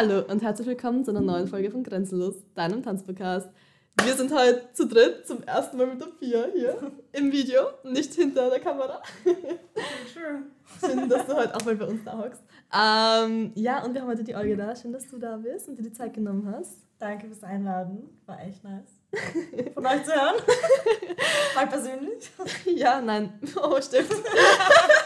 Hallo und herzlich willkommen zu einer neuen Folge von Grenzenlos, deinem Tanzpodcast. Wir sind heute zu dritt zum ersten Mal mit der Pia hier im Video, nicht hinter der Kamera. Sure. Schön, dass du heute auch mal bei uns da hockst. Ähm, ja, und wir haben heute die Olga da. Schön, dass du da bist und dir die Zeit genommen hast. Danke fürs Einladen. War echt nice. Von euch zu hören. Mal persönlich. Ja, nein. Oh, stimmt.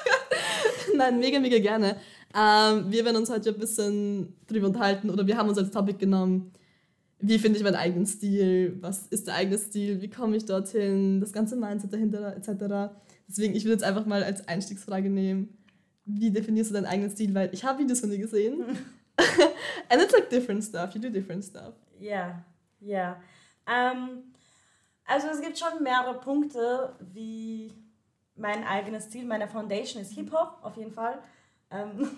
nein, mega, mega gerne. Ähm, wir werden uns heute ein bisschen drüber unterhalten oder wir haben uns als Topic genommen, wie finde ich meinen eigenen Stil, was ist der eigene Stil, wie komme ich dorthin, das ganze Mindset dahinter etc. Deswegen, ich würde jetzt einfach mal als Einstiegsfrage nehmen, wie definierst du deinen eigenen Stil, weil ich habe Videos von dir gesehen and it's like different stuff, you do different stuff. Ja, ja. Ähm, also es gibt schon mehrere Punkte, wie mein eigenes Stil, meine Foundation ist Hip-Hop, auf jeden Fall. Ähm,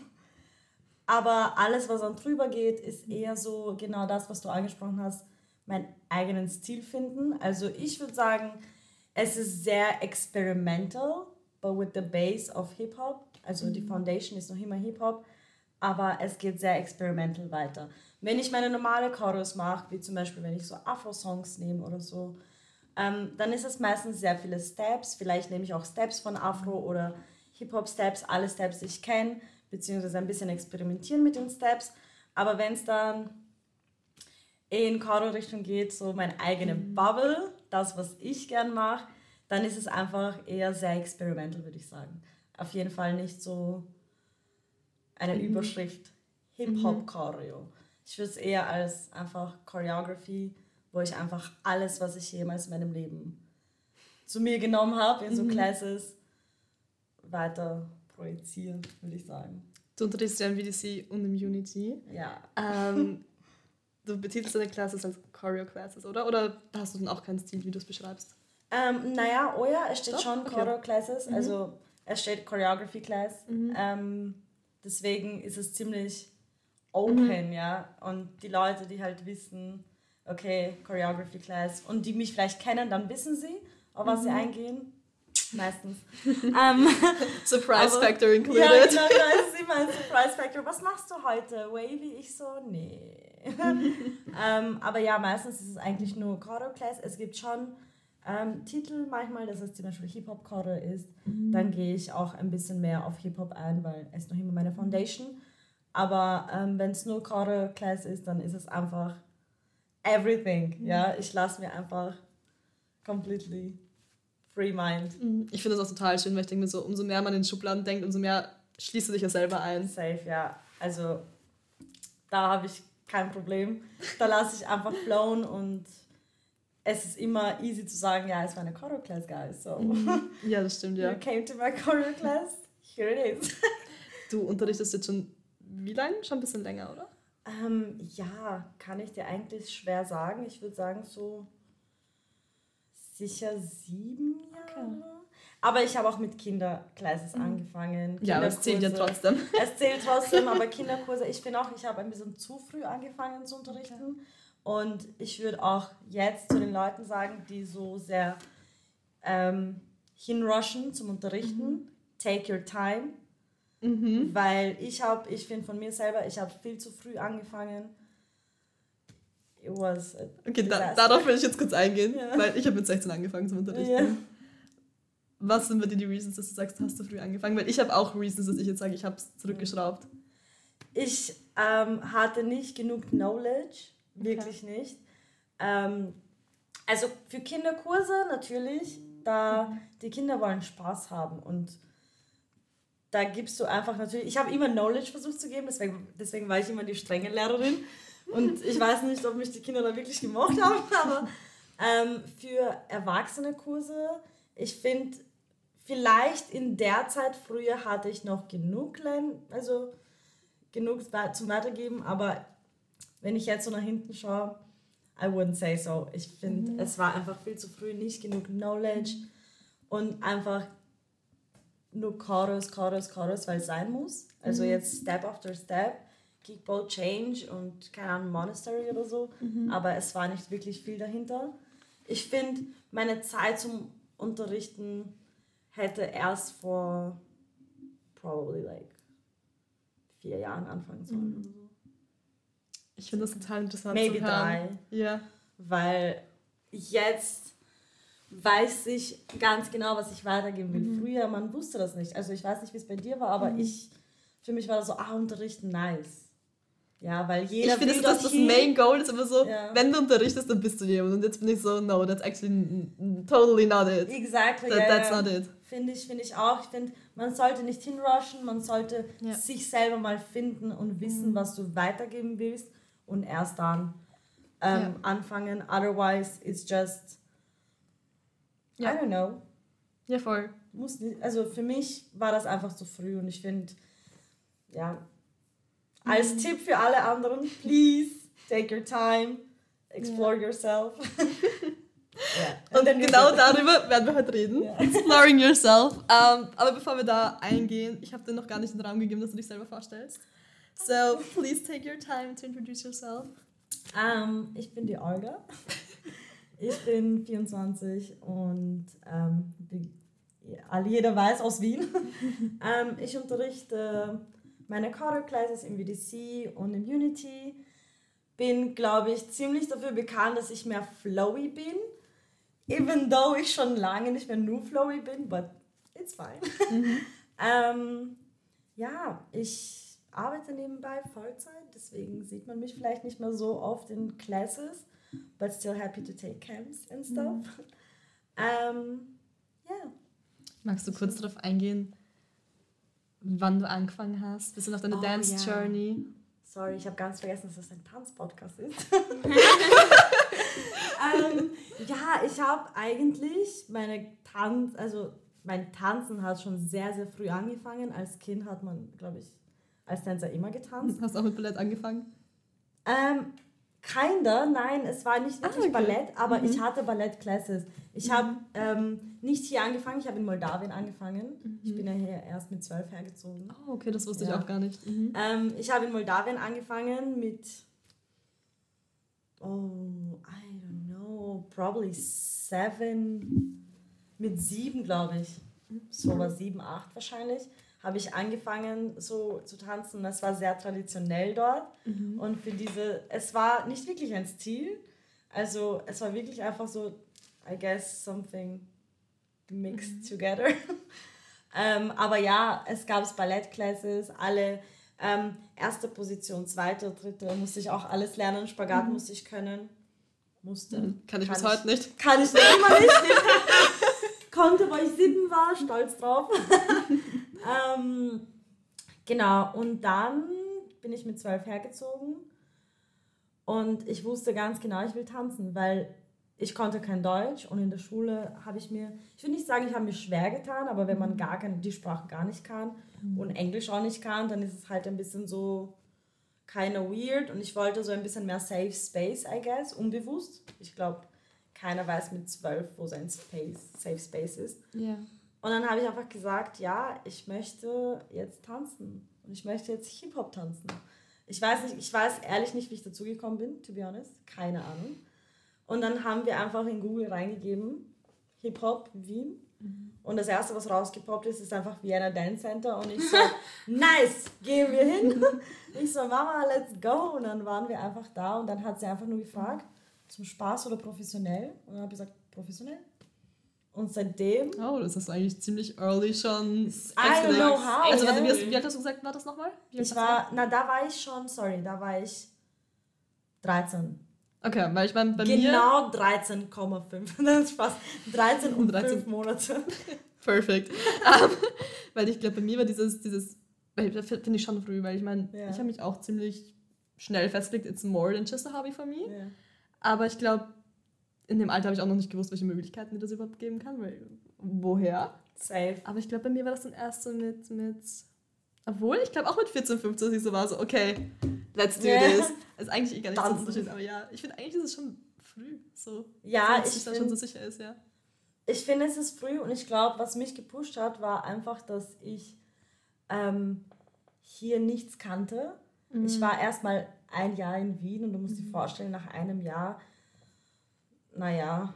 aber alles, was dann drüber geht, ist eher so genau das, was du angesprochen hast, meinen eigenen Stil finden. Also ich würde sagen, es ist sehr experimental, but with the base of Hip-Hop. Also die Foundation ist noch immer Hip-Hop, aber es geht sehr experimental weiter. Wenn ich meine normale Chorus mache, wie zum Beispiel, wenn ich so Afro-Songs nehme oder so, ähm, dann ist es meistens sehr viele Steps. Vielleicht nehme ich auch Steps von Afro oder Hip-Hop-Steps, alle Steps, die ich kenne, beziehungsweise ein bisschen experimentieren mit den Steps. Aber wenn es dann in Choro-Richtung geht, so meine eigene Bubble, das, was ich gern mache, dann ist es einfach eher sehr experimental, würde ich sagen. Auf jeden Fall nicht so eine Überschrift Hip-Hop-Choreo. Ich würde es eher als einfach Choreography, wo ich einfach alles, was ich jemals in meinem Leben zu mir genommen habe, in so Classes, weiter projiziere, würde ich sagen. Du unterrichtest ja im VDC und im Unity. Ja. Ähm, du betitelst deine Classes als Choreo-Classes, oder? Oder hast du dann auch keinen Stil, wie du es beschreibst? Ähm, naja, oh ja, es steht Doch? schon Okay. Choreo Classes, also es steht Choreography Class. Ähm, deswegen ist es ziemlich open, ja. Und die Leute, die halt wissen, okay, Choreography Class und die mich vielleicht kennen, dann wissen sie, auf was sie eingehen. Meistens. ähm, Surprise Aber- Factor included. ja, genau, das ist immer ein Surprise Factor. Was machst du heute? Wavy? Ich so, nee. ähm, aber ja, meistens ist es eigentlich nur Choreo Class. Es gibt schon ähm, Titel manchmal, dass es zum Beispiel Hip-Hop Choreo ist. Dann gehe ich auch ein bisschen mehr auf Hip-Hop ein, weil es noch immer meine Foundation. Aber ähm, wenn es nur Choreo Class ist, dann ist es einfach everything. Ja, ich lasse mir einfach completely free mind. Mhm. Ich finde das auch total schön, weil ich denke mir so, umso mehr man in Schubladen denkt, umso mehr schließt du dich ja selber ein. Safe, ja. Also da habe ich kein Problem. Da lasse ich einfach flown und es ist immer easy zu sagen, ja, es war eine Choreo Class, guys. So, Ja, das stimmt, you ja. came to my Choreo Class, here it is. Du unterrichtest jetzt schon wie lange? Schon ein bisschen länger, oder? ähm, ja, kann ich dir eigentlich schwer sagen. Ich würde sagen so sicher sieben Jahre. Aber ich habe auch mit Kinderclasses angefangen. Ja, aber es zählt ja trotzdem. Es zählt trotzdem, aber Kinderkurse, ich finde auch, ich habe ein bisschen zu früh angefangen zu unterrichten. Und ich würde auch jetzt zu den Leuten sagen, die so sehr ähm, hinrushen zum Unterrichten, take your time. Mhm. Weil ich habe, ich finde von mir selber, ich habe viel zu früh angefangen. It was a Okay, da, darauf will ich jetzt kurz eingehen, Ja. weil ich habe mit 16 angefangen zum Unterrichten. Ja. Was sind bei dir die Reasons, dass du sagst, hast du früh angefangen? Weil ich habe auch Reasons, dass ich jetzt sage, ich habe es zurückgeschraubt. Ich ähm, hatte nicht genug Knowledge, wirklich nicht. Ähm, also für Kinderkurse natürlich, da die Kinder wollen Spaß haben und da gibst du einfach natürlich, ich habe immer Knowledge versucht zu geben, deswegen, deswegen war ich immer die strenge Lehrerin und ich weiß nicht, ob mich die Kinder da wirklich gemocht haben, aber ähm, für erwachsene Kurse, ich finde, vielleicht in der Zeit früher hatte ich noch genug Lern, also genug zum Weitergeben, aber wenn ich jetzt so nach hinten schaue, I wouldn't say so. Ich finde, es war einfach viel zu früh, nicht genug Knowledge und einfach nur Chorus, Chorus, Chorus, weil es sein muss. Also jetzt Step after Step, Kickball Change und keine Ahnung, Monastery oder so, aber es war nicht wirklich viel dahinter. Ich finde, meine Zeit zum Unterrichten hätte erst vor probably like vier Jahren anfangen sollen so. Ich finde das total interessant Maybe zu hören. die. Ja. Weil jetzt weiß ich ganz genau, was ich weitergeben will. Mhm. Früher, man wusste das nicht. Also ich weiß nicht, wie es bei dir war, aber ich, für mich war das so, ah, unterrichten, nice. Ja, weil jeder Ich finde, will das. Main Goal ist immer so, Ja. wenn du unterrichtest, dann bist du jemand. Und jetzt bin ich so, no, that's actually totally not it. Exactly, That, ja, that's not it. Finde ich, finde ich auch. Ich finde, man sollte nicht hinrushen, man sollte Ja. sich selber mal finden und wissen, Mhm. was du weitergeben willst und erst dann ähm, Ja. anfangen. Otherwise, it's just. I don't know. Ja, voll. Muss nicht, also für mich war das einfach zu früh und ich finde, ja, als Tipp für alle anderen, please take your time, explore yourself. ja. Und genau darüber werden wir heute reden. Ja. Exploring yourself. Ähm, aber bevor wir da eingehen, ich habe dir noch gar nicht den Raum gegeben, dass du dich selber vorstellst. So, please take your time to introduce yourself. Ähm, ich bin die Olga. Ich bin 24 und ähm, wie all- jeder weiß aus Wien. ähm, ich unterrichte meine Choral Classes im VDC und im Unity. Bin, glaube ich, ziemlich dafür bekannt, dass ich mehr flowy bin. Even though ich schon lange nicht mehr nur flowy bin, but it's fine. ähm, ja, ich arbeite nebenbei Vollzeit, deswegen sieht man mich vielleicht nicht mehr so oft in Classes, but still happy to take camps and stuff. Ähm, ja. Magst du kurz darauf eingehen, wann du angefangen hast? Bisschen auf deine Oh, Dance. Journey. Sorry, ich habe ganz vergessen, dass das ein Tanzpodcast ist. ähm, ja, ich habe eigentlich meine Tanz, also mein Tanzen hat schon sehr, sehr früh angefangen. Als Kind hat man, glaube ich, als Tänzer immer getanzt. Hast du auch mit Ballett angefangen? Ähm, kinda, nein, es war nicht wirklich Ah, okay. Ballett, aber Mhm. ich hatte Ballettclasses. Ich habe ähm, nicht hier angefangen, ich habe in Moldawien angefangen. Ich bin ja hier erst mit zwölf hergezogen. Oh, okay, das wusste Ja. ich auch gar nicht. Mhm. Ähm, ich habe in Moldawien angefangen mit, oh, I don't know, probably seven, mit sieben, glaube ich. So war sieben, acht wahrscheinlich. Habe ich angefangen so zu tanzen. Das war sehr traditionell dort. Und für diese, es war nicht wirklich ein Stil. Also es war wirklich einfach so, I guess, something mixed together. ähm, aber ja, es gab Ballettclasses, alle ähm, erste Position, zweite, dritte, musste ich auch alles lernen. Spagat musste ich können. Musste. Kann ich bis heute nicht. Kann ich noch immer nicht. Konnte, weil ich sieben war, stolz drauf. ähm, genau, und dann bin ich mit zwölf hergezogen und ich wusste ganz genau, ich will tanzen, weil ich konnte kein Deutsch und in der Schule habe ich mir, ich will nicht sagen, ich habe mir schwer getan, aber wenn man gar keine, die Sprache gar nicht kann und Englisch auch nicht kann, dann ist es halt ein bisschen so keine weird und ich wollte so ein bisschen mehr Safe Space, I guess, unbewusst. Ich glaube, keiner weiß mit zwölf, wo sein Space, Safe Space ist. Ja. Und dann habe ich einfach gesagt, ja, ich möchte jetzt tanzen. Und ich möchte jetzt Hip-Hop tanzen. Ich weiß nicht, ich weiß ehrlich nicht, wie ich dazugekommen bin, to be honest. Keine Ahnung. Und dann haben wir einfach in Google reingegeben, Hip-Hop Wien. Und das erste, was rausgepoppt ist, ist einfach Vienna Dance Center. Und ich so, nice, gehen wir hin. Ich so, Mama, let's go. Und dann waren wir einfach da und dann hat sie einfach nur gefragt, zum Spaß oder professionell? Und dann habe ich gesagt, professionell. Und seitdem Oh, das ist eigentlich ziemlich early schon. I don't know how. Also, warte, wie, wie alt hast du gesagt, war das nochmal? Ich war, na, da war ich schon, sorry, da war ich 13. Okay, weil ich meine, bei mir. Genau 13,5. Das ist fast 13 und 13. 5 Monate. Perfekt. Ähm, weil ich glaube, bei mir war dieses, dieses finde ich schon früh, weil ich meine, Ja. ich habe mich auch ziemlich schnell festgelegt, it's more than just a hobby for me. Ja. Aber ich glaube, in dem Alter habe ich auch noch nicht gewusst, welche Möglichkeiten mir das überhaupt geben kann, weil woher? Safe. Aber ich glaube, bei mir war das dann erst so mit, mit obwohl, ich glaube auch mit 14, 15, dass ich so war, so, okay, let's do Ja. this. Ist eigentlich gar nicht so aber ja, ich finde eigentlich ist es schon früh, so. Ja, dass ich sich da schon so sicher ist, ja. ich finde, es ist früh und ich glaube, was mich gepusht hat, war einfach, dass ich ähm, hier nichts kannte. Ich war erstmal ein Jahr in Wien und du musst dir vorstellen, nach einem Jahr, naja,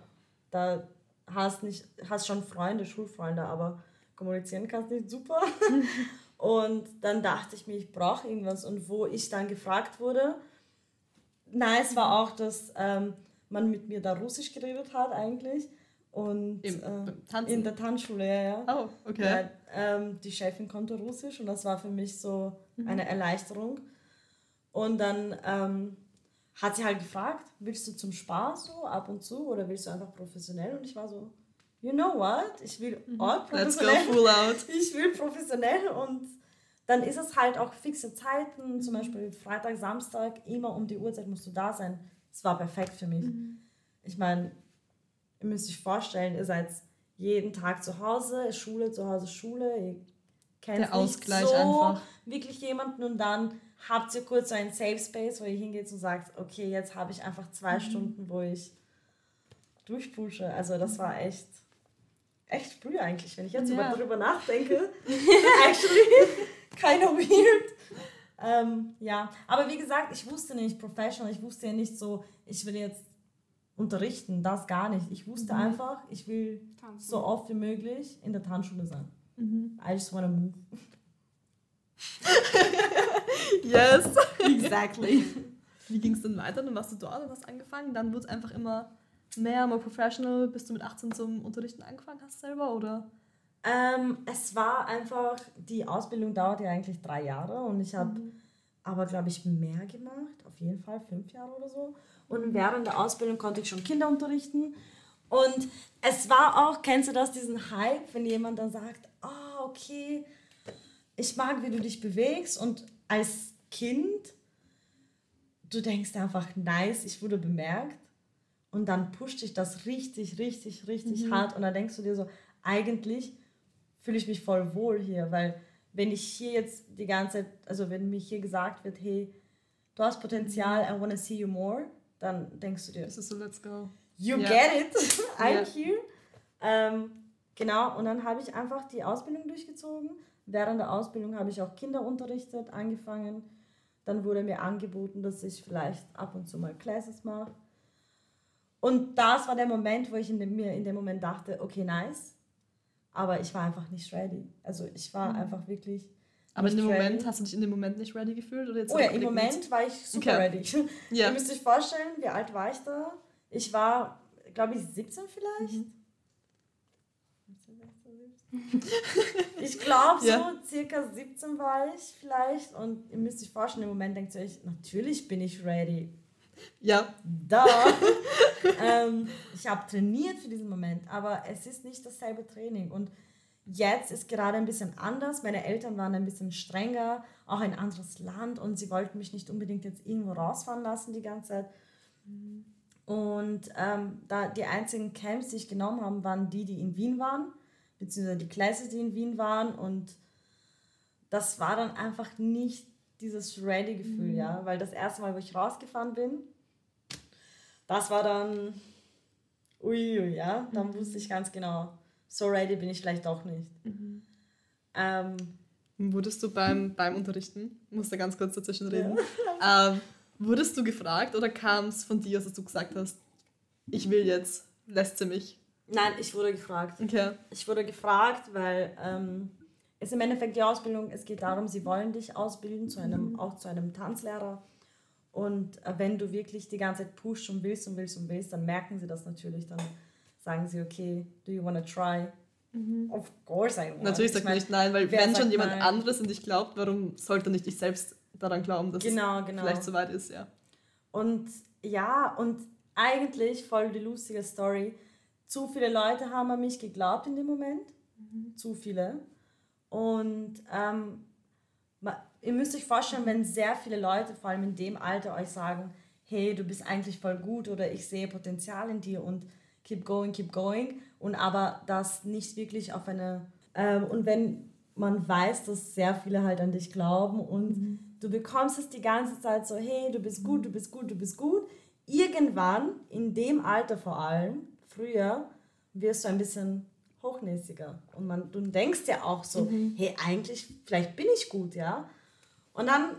da hast nicht, hast schon Freunde, Schulfreunde, aber kommunizieren kannst nicht super. und dann dachte ich mir, ich brauche irgendwas. Und wo ich dann gefragt wurde, nice war auch, dass ähm, man mit mir da Russisch geredet hat eigentlich. Und Im, äh, in der Tanzschule, ja, ja. Oh, okay. Ja, ähm, die Chefin konnte Russisch und das war für mich so mhm. eine Erleichterung. Und dann ähm, hat sie halt gefragt, willst du zum Spaß so ab und zu oder willst du einfach professionell? Und ich war so, you know what? Ich will mhm. all professionell. Let's go full out. Ich will professionell und dann ist es halt auch fixe Zeiten, zum Beispiel Freitag, Samstag, immer um die Uhrzeit musst du da sein. Es war perfekt für mich. Mhm. Ich meine, ihr müsst euch vorstellen, ihr seid jeden Tag zu Hause, Schule, zu Hause, Schule, ihr kennt Der Ausgleich so einfach. wirklich jemanden und dann habt ihr kurz so einen Safe Space, wo ihr hingeht und sagt, okay, jetzt habe ich einfach zwei mhm. Stunden, wo ich durchpushe. Also das war echt, echt früh eigentlich, wenn ich jetzt ja. darüber nachdenke. Actually, kind of weird. Ähm, ja, aber wie gesagt, ich wusste nicht professional, ich wusste ja nicht so, ich will jetzt unterrichten, das gar nicht. Ich wusste mhm. einfach, ich will Tanzen. so oft wie möglich in der Tanzschule sein. Mhm. I just wanna move. yes. exactly. Wie ging es denn weiter? Dann warst du dort und hast angefangen. Dann wurde es einfach immer mehr, mehr professional. Bist du mit 18 zum Unterrichten angefangen hast selber oder? Ähm, es war einfach, die Ausbildung dauert ja eigentlich drei Jahre und ich habe mhm. aber, glaube ich, mehr gemacht. Auf jeden Fall fünf Jahre oder so. Und während der Ausbildung konnte ich schon Kinder unterrichten. Und es war auch, kennst du das, diesen Hype, wenn jemand dann sagt, ah, oh, okay, ich mag, wie du dich bewegst und als Kind, du denkst einfach, nice, ich wurde bemerkt und dann pusht dich das richtig, richtig, richtig mhm. hart und dann denkst du dir so, eigentlich fühle ich mich voll wohl hier, weil wenn ich hier jetzt die ganze Zeit, also wenn mir hier gesagt wird, hey, du hast Potenzial, I want to see you more, dann denkst du dir, das ist so, let's go. You yeah. get it, I'm yeah. here. Ähm, genau, und dann habe ich einfach die Ausbildung durchgezogen Während der Ausbildung habe ich auch Kinder unterrichtet, angefangen. Dann wurde mir angeboten, dass ich vielleicht ab und zu mal Classes mache. Und das war der Moment, wo ich in dem, mir in dem Moment dachte, okay, nice. Aber ich war einfach nicht ready. Also ich war mhm. einfach wirklich. Aber in dem ready. Moment, hast du dich in dem Moment nicht ready gefühlt? Oder jetzt oh ja, im Moment war ich super okay. ready. Ja. Ihr müsst euch vorstellen, wie alt war ich da? Ich war, glaube ich, 17 vielleicht. Mhm. ich glaube, so ja. circa 17 war ich vielleicht. Und ihr müsst euch vorstellen, im Moment denkt ihr euch, natürlich bin ich ready. Ja. Da. ähm, ich habe trainiert für diesen Moment, aber es ist nicht dasselbe Training. Und jetzt ist gerade ein bisschen anders. Meine Eltern waren ein bisschen strenger, auch ein anderes Land und sie wollten mich nicht unbedingt jetzt irgendwo rausfahren lassen die ganze Zeit. Und ähm, da die einzigen Camps, die ich genommen habe, waren die, die in Wien waren beziehungsweise die Classes, die in Wien waren. Und das war dann einfach nicht dieses Ready-Gefühl, mhm. ja. Weil das erste Mal, wo ich rausgefahren bin, das war dann uiui, ja. Dann mhm. wusste ich ganz genau, so ready bin ich vielleicht doch nicht. Mhm. Ähm, Wurdest du beim, beim Unterrichten, ich muss da ganz kurz dazwischen reden, ja. ähm, wurdest du gefragt oder kam es von dir, dass du gesagt hast, ich will jetzt, lässt sie mich? Nein, ich wurde gefragt. Okay. Ich wurde gefragt, weil ähm, es im Endeffekt die Ausbildung, es geht darum, sie wollen dich ausbilden, zu einem, mhm. auch zu einem Tanzlehrer. Und äh, wenn du wirklich die ganze Zeit pushst und willst und willst und willst, dann merken sie das natürlich. Dann sagen sie, okay, do you want to try? Mhm. Of course I want. Natürlich sagt man nicht nein, weil wenn schon jemand nein? anderes an dich glaubt, warum sollte nicht dich selbst daran glauben, dass genau, genau. es vielleicht so weit ist, ja. Und ja, und eigentlich voll die lustige Story zu viele Leute haben an mich geglaubt in dem Moment. Mhm. Zu viele. Und ähm, ihr müsst euch vorstellen, wenn sehr viele Leute, vor allem in dem Alter, euch sagen, hey, du bist eigentlich voll gut oder ich sehe Potenzial in dir und keep going, keep going. Und aber das nicht wirklich auf eine... Ähm, und wenn man weiß, dass sehr viele halt an dich glauben und mhm. du bekommst es die ganze Zeit so, hey, du bist gut, du bist gut, du bist gut. Irgendwann, in dem Alter vor allem, früher wirst du ein bisschen hochnäsiger. Und man, du denkst ja auch so, mhm. hey, eigentlich, vielleicht bin ich gut, ja. Und dann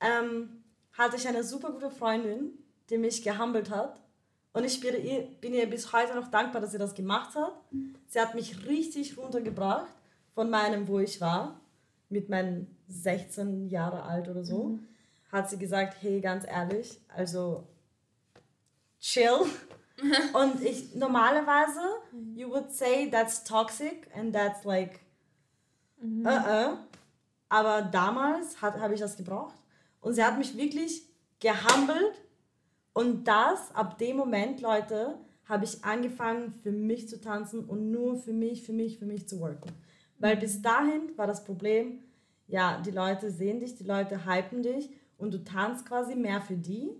ähm, hatte ich eine super gute Freundin, die mich gehandelt hat. Und ich bin ihr, bin ihr bis heute noch dankbar, dass sie das gemacht hat. Sie hat mich richtig runtergebracht von meinem, wo ich war, mit meinen 16 Jahre alt oder so. Mhm. hat sie gesagt, hey, ganz ehrlich, also chill. Und ich normalerweise, you would say that's toxic and that's like, uh -uh. Aber damals habe ich das gebraucht. Und sie hat mich wirklich gehumbelt. Und das, ab dem Moment, Leute, habe ich angefangen, für mich zu tanzen und nur für mich, für mich, für mich zu worken. Weil bis dahin war das Problem, ja, die Leute sehen dich, die Leute hypen dich und du tanzt quasi mehr für die.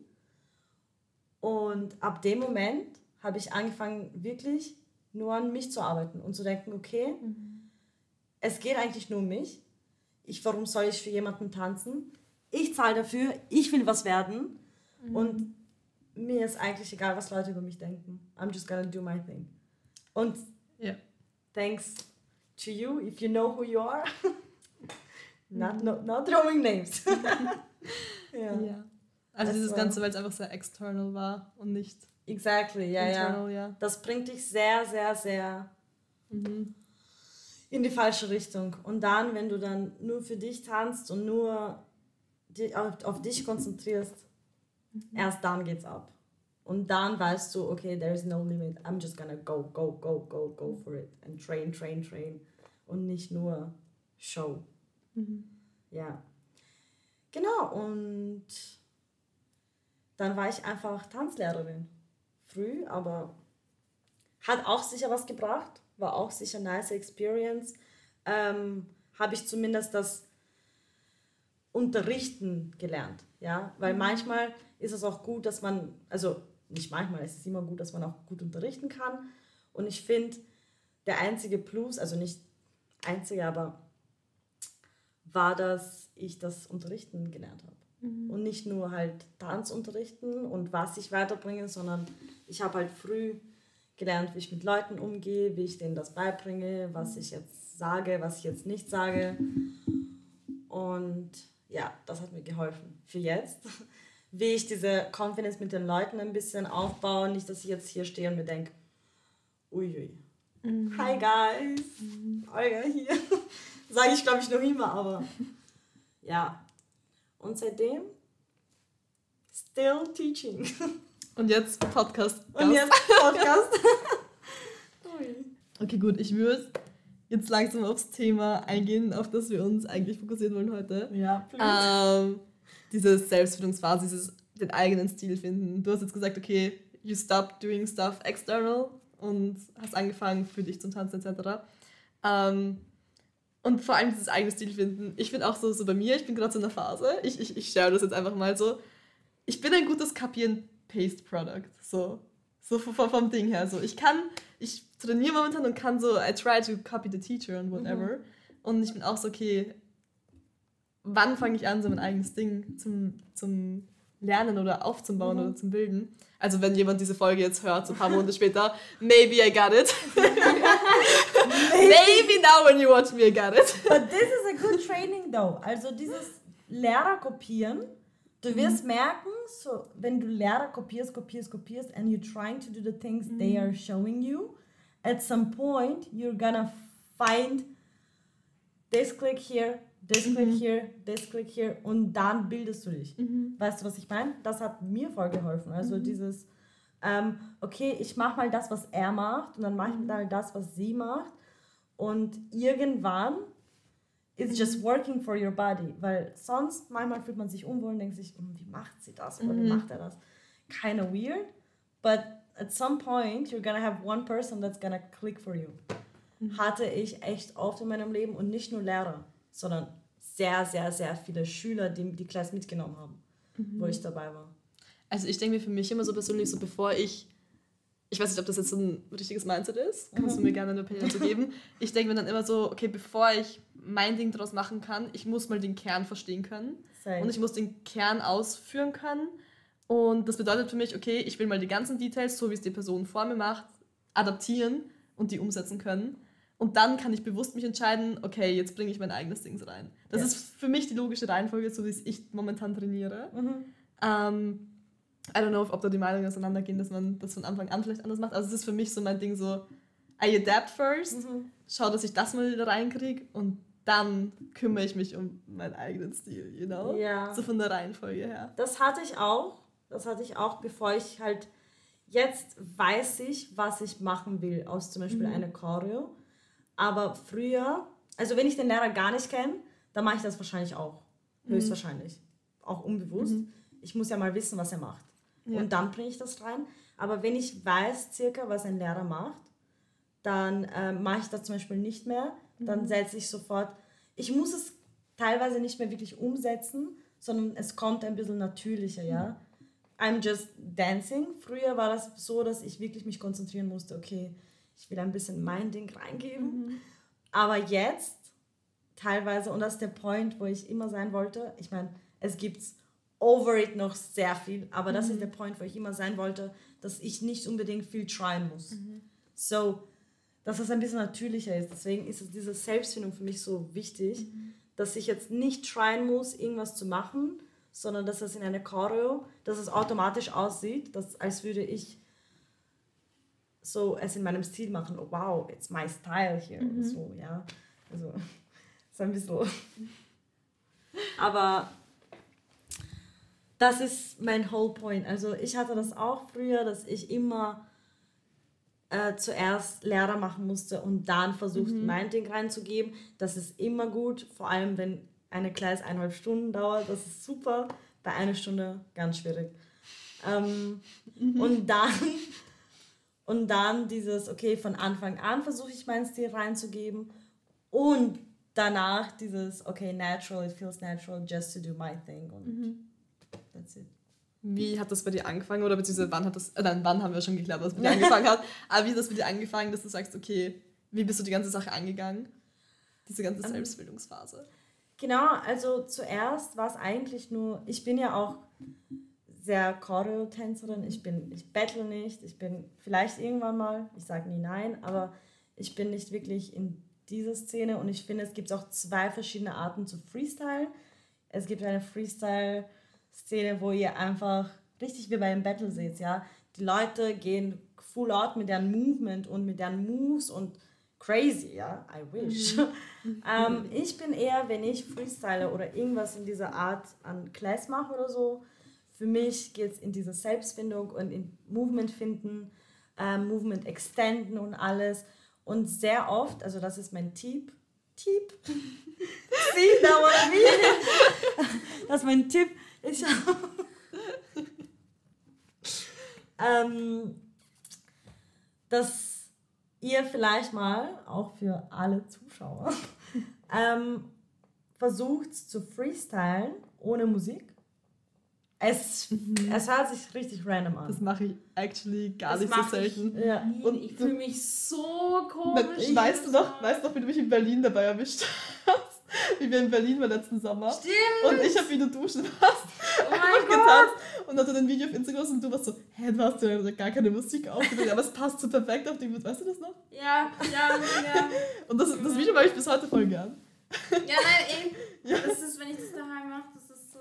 Und ab dem Moment habe ich angefangen, wirklich nur an mich zu arbeiten und zu denken, okay, mhm. es geht eigentlich nur um mich. Ich, warum soll ich für jemanden tanzen? Ich zahle dafür, ich will was werden. Mhm. Und mir ist eigentlich egal, was Leute über mich denken. I'm just gonna do my thing. Und yeah. thanks to you, if you know who you are. not, mhm. not, not throwing names. ja. ja. Also das dieses Ganze, weil es einfach sehr external war und nicht exactly, ja, internal, ja. ja. Das bringt dich sehr, sehr, sehr mhm. in die falsche Richtung. Und dann, wenn du dann nur für dich tanzt und nur auf, auf dich konzentrierst, mhm. erst dann geht's ab. Und dann weißt du, okay, there is no limit. I'm just gonna go, go, go, go, go for it. And train, train, train. Und nicht nur Show. Mhm. Ja. Genau, und dann war ich einfach Tanzlehrerin. Früh, aber hat auch sicher was gebracht, war auch sicher eine nice Experience. Ähm, Habe ich zumindest das Unterrichten gelernt, ja, weil mhm. manchmal ist es auch gut, dass man, also nicht manchmal, es ist immer gut, dass man auch gut unterrichten kann. Und ich finde, der einzige Plus, also nicht einzige, aber war, dass ich das Unterrichten gelernt habe. Mhm. Und nicht nur halt Tanz unterrichten und was ich weiterbringe, sondern ich habe halt früh gelernt, wie ich mit Leuten umgehe, wie ich denen das beibringe, was ich jetzt sage, was ich jetzt nicht sage. Und ja, das hat mir geholfen für jetzt. Wie ich diese Confidence mit den Leuten ein bisschen aufbaue, nicht, dass ich jetzt hier stehe und mir denke, uiui. Mhm. Hi guys, mhm. Olga hier. Sage ich, glaube ich, noch immer, aber ja, und seitdem still teaching. Und jetzt Podcast. -Gast. Und jetzt Podcast. okay, gut. Ich würde jetzt langsam aufs Thema eingehen, auf das wir uns eigentlich fokussieren wollen heute. Ja, ähm, diese Selbstfindungsphase, dieses den eigenen Stil finden. Du hast jetzt gesagt, okay, you stop doing stuff external und hast angefangen für dich zum Tanzen etc. Ähm, und vor allem dieses eigene Stil finden. Ich bin auch so, so bei mir, ich bin gerade so in der Phase, ich, ich, ich share das jetzt einfach mal so. Ich bin ein gutes Copy-and-Paste-Product. So, so vom, vom Ding her. So, ich kann, ich trainiere momentan und kann so, I try to copy the teacher and whatever. Mhm. Und ich bin auch so, okay, wann fange ich an, so mein eigenes Ding zum, zum Lernen oder aufzubauen mhm. oder zum Bilden? Also wenn jemand diese Folge jetzt hört, so ein paar Monate später, maybe I got it. maybe. maybe now when you watch me, I got it. But this is a good training though. Also dieses Lehrer kopieren, du wirst mhm. merken, so, wenn du Lehrer kopierst, kopierst, kopierst and you're trying to do the things mhm. they are showing you, at some point you're gonna find this click here, this mhm. click here, this click here und dann bildest du dich. Mhm. Weißt du, was ich meine? Das hat mir voll geholfen. Also mhm. dieses, ähm, okay, ich mache mal das, was er macht und dann mache ich mhm. mal das, was sie macht und irgendwann it's just mhm. working for your body, weil sonst manchmal fühlt man sich unwohl und denkt sich, hm, wie macht sie das oder wie mhm. macht er das? Kinda weird, but at some point you're gonna have one person that's gonna click for you. Hatte ich echt oft in meinem Leben und nicht nur Lehrer sondern sehr, sehr, sehr viele Schüler, die die Klasse mitgenommen haben, mhm. wo ich dabei war. Also ich denke mir für mich immer so persönlich, so bevor ich, ich weiß nicht, ob das jetzt so ein richtiges Mindset ist, kannst mhm. du mir gerne eine Opinion dazu geben. Ich denke mir dann immer so, okay, bevor ich mein Ding daraus machen kann, ich muss mal den Kern verstehen können Same. und ich muss den Kern ausführen können. Und das bedeutet für mich, okay, ich will mal die ganzen Details, so wie es die Person vor mir macht, adaptieren und die umsetzen können. Und dann kann ich bewusst mich entscheiden, okay, jetzt bringe ich mein eigenes Ding rein. Das ja. ist für mich die logische Reihenfolge, so wie ich momentan trainiere. Mhm. Ähm, I don't know, ob da die Meinungen auseinandergehen, dass man das von Anfang an vielleicht anders macht. Also es ist für mich so mein Ding so, I adapt first, mhm. schau, dass ich das mal wieder reinkriege und dann kümmere ich mich um meinen eigenen Stil, you know? Ja. So von der Reihenfolge her. Das hatte ich auch. Das hatte ich auch, bevor ich halt jetzt weiß ich, was ich machen will aus zum Beispiel Mhm. einer Choreo. Aber früher, also wenn ich den Lehrer gar nicht kenne, dann mache ich das wahrscheinlich auch. Mhm. Höchstwahrscheinlich. Auch unbewusst. Ich muss ja mal wissen, was er macht. Ja. Und dann bringe ich das rein. Aber wenn ich weiß circa, was ein Lehrer macht, dann äh, mache ich das zum Beispiel nicht mehr. Dann setze ich sofort. Ich muss es teilweise nicht mehr wirklich umsetzen, sondern es kommt ein bisschen natürlicher, ja. I'm just dancing. Früher war das so, dass ich wirklich mich konzentrieren musste, okay, ich will ein bisschen mein Ding reingeben. Aber jetzt teilweise, und das ist der Point, wo ich immer sein wollte, ich meine, es gibt over it noch sehr viel, aber das ist der Point, wo ich immer sein wollte, dass ich nicht unbedingt viel tryen muss. So, dass es ein bisschen natürlicher ist. Deswegen ist es diese Selbstfindung für mich so wichtig, dass ich jetzt nicht tryen muss, irgendwas zu machen, sondern dass es in einer Choreo, dass es automatisch aussieht, dass, als würde ich so es in meinem Stil machen. Oh, wow, it's my style here. So, ja. Also, ist ein bisschen. Aber das ist mein whole point. Also, ich hatte das auch früher, dass ich immer äh, zuerst Lehrer machen musste und dann versucht, mein Ding reinzugeben. Das ist immer gut, vor allem wenn eine Class eineinhalb Stunden dauert. Das ist super. Bei einer Stunde ganz schwierig. Ähm, Und dann und dann dieses, okay, von Anfang an versuche ich meinen Stil reinzugeben und danach dieses, okay, natural, it feels natural just to do my thing und that's it. Wie hat das bei dir angefangen oder beziehungsweise wann hat das, äh, nein, wann haben wir schon geklärt, was bei dir angefangen hat, aber wie hat das bei dir angefangen, dass du sagst, okay, wie bist du die ganze Sache angegangen? Diese ganze Ähm, Selbstbildungsphase. Genau, also zuerst war es eigentlich nur, ich bin ja auch sehr Choreo-Tänzerin, ich bin, ich battle nicht, ich bin vielleicht irgendwann mal, ich sage nie nein, aber ich bin nicht wirklich in dieser Szene und ich finde, es gibt auch zwei verschiedene Arten zu Freestyle. Es gibt eine Freestyle-Szene, wo ihr einfach richtig wie bei einem Battle seht, ja. Die Leute gehen full out mit deren Movement und mit deren Moves und crazy, ja. I wish. ähm, ich bin eher, wenn ich freestyle oder irgendwas in dieser Art an Class mache oder so, für mich geht es in diese Selbstfindung und in Movement finden, äh, Movement extenden und alles. Und sehr oft, also das ist mein Tipp, Tipp, see that I mean? Das ist mein Tipp. Ich ähm, dass ihr vielleicht mal, auch für alle Zuschauer, ähm, versucht zu freestylen ohne Musik. Es, es hört sich richtig random an. Das mache ich actually gar Das nicht so mach ich selten. Ja. Nie. Und ich fühle mich so komisch. Weißt du noch, weißt du noch, wie du mich in Berlin dabei erwischt hast? Wie wir in Berlin waren letzten Sommer. Stimmt. Und ich habe wie du duschen warst Oh mein Gott. getanzt und hatte ein Video auf Instagram und du warst so, hä, du hast ja gar keine Musik aufgedrückt, aber es passt so perfekt auf die Musik. Weißt du das noch? Ja, ja, ja. Und das, das Video mag ich bis heute voll gern. Ja, nein, eben. Ja. Das ist, wenn ich das daheim mache, das ist so.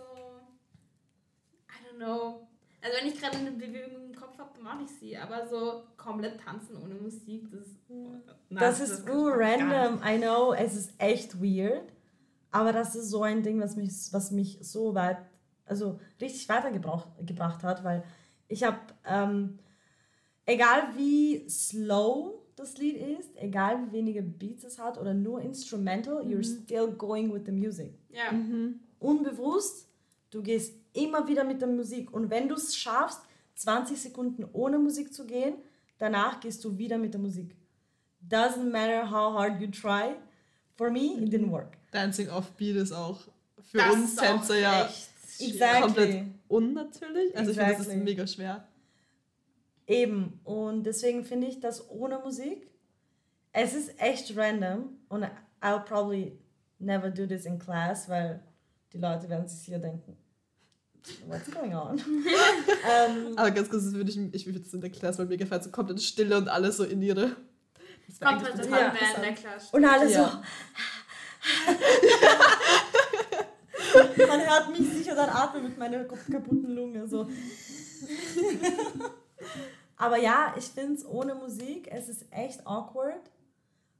I don't know. Also, wenn ich gerade eine Bewegung im Kopf habe, dann mache ich sie. Aber so komplett tanzen ohne Musik, das ist. Nein, Das ist ich gar nicht. random, I know, es ist echt weird. Aber das ist so ein Ding, was mich, was mich so weit, also richtig weitergebracht gebracht hat, weil ich habe, ähm, egal wie slow das Lied ist, egal wie wenige Beats es hat oder nur Instrumental, you're still going with the music. Ja. Unbewusst, du gehst immer wieder mit der Musik. Und wenn du es schaffst, 20 Sekunden ohne Musik zu gehen, danach gehst du wieder mit der Musik. Doesn't matter how hard you try. For me, it didn't work. Dancing off Beat ist auch für Das uns ist auch Tänzer ja. Exactly. komplett unnatürlich. Also ich finde, das ist Exactly. mega schwer. Eben. Und deswegen finde ich das ohne Musik, es ist echt random. Und I'll probably never do this in class, weil die Leute werden sich hier denken, what's going on? ähm, Aber ganz kurz, das würde ich, ich würde es in der Klasse, weil mir gefällt so komplett Stille und alles so in ihre... Kommt halt Ja. in der. Klasse. und alle Ja. so. Man hört mich sicher dann atmen mit meiner kaputten Lunge. So. Aber ja, ich finde es ohne Musik, es ist echt awkward.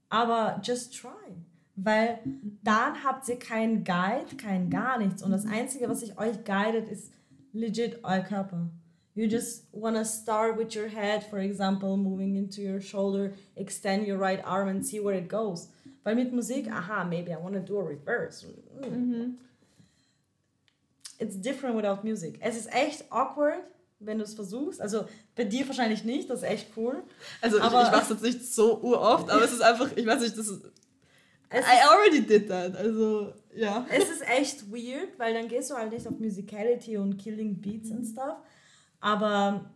Aber just try. Weil dann habt ihr keinen Guide, kein gar nichts. Und das Einzige, was sich euch guidet, ist legit euer Körper. You just want to start with your head, for example, moving into your shoulder, extend your right arm and see where it goes. Weil mit Musik, aha, maybe I want to do a reverse. Mm. It's different without music. Es ist echt awkward, wenn du es versuchst. Also bei dir wahrscheinlich nicht, das ist echt cool. Also aber, ich, ich mache es jetzt nicht so uroft, aber es ist einfach, ich weiß nicht, das ist... I already did that, also ja. Es ist echt weird, weil dann gehst du halt nicht auf Musicality und Killing Beats und stuff. Aber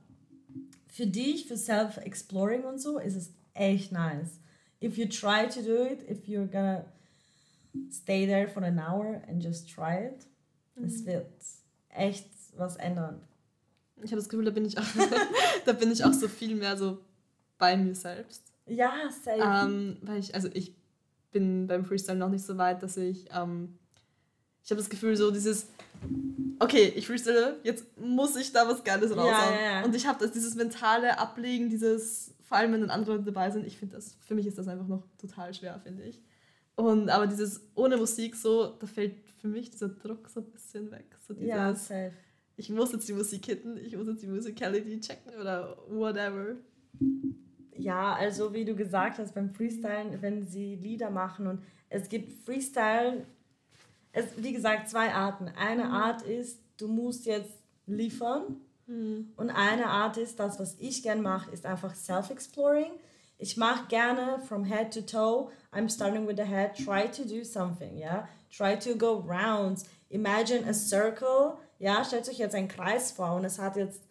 für dich, für Self-Exploring und so, ist es echt nice. If you try to do it, if you're gonna stay there for an hour and just try it, mhm. es wird echt was ändern. Ich habe das Gefühl, da bin ich auch, da bin ich auch so viel mehr so bei mir selbst. Ja, safe. Ähm, weil ich, also ich bin beim Freestyle noch nicht so weit, dass ich, ähm, ich habe das Gefühl, so dieses, okay, ich freestyle, jetzt muss ich da was Geiles raushauen. Ja, ja, ja. Und ich habe das, dieses mentale Ablegen, dieses, vor allem wenn dann andere Leute dabei sind, ich finde das, für mich ist das einfach noch total schwer, finde ich. Und aber dieses ohne Musik so, da fällt für mich dieser Druck so ein bisschen weg. So dieses, ja, safe ich muss jetzt die Musik hitten, ich muss jetzt die Musicality checken oder whatever. Ja, also wie du gesagt hast, beim Freestylen, wenn sie Lieder machen und es gibt Freestyle, es wie gesagt zwei Arten. Eine mhm. Art ist, du musst jetzt liefern mhm. und eine Art ist, das was ich gern mache, ist einfach Self-Exploring. Ich mache gerne from head to toe. I'm starting with the head. Try to do something, yeah. Try to go rounds. Imagine a circle ja, stellt euch jetzt einen Kreis vor und es hat jetzt,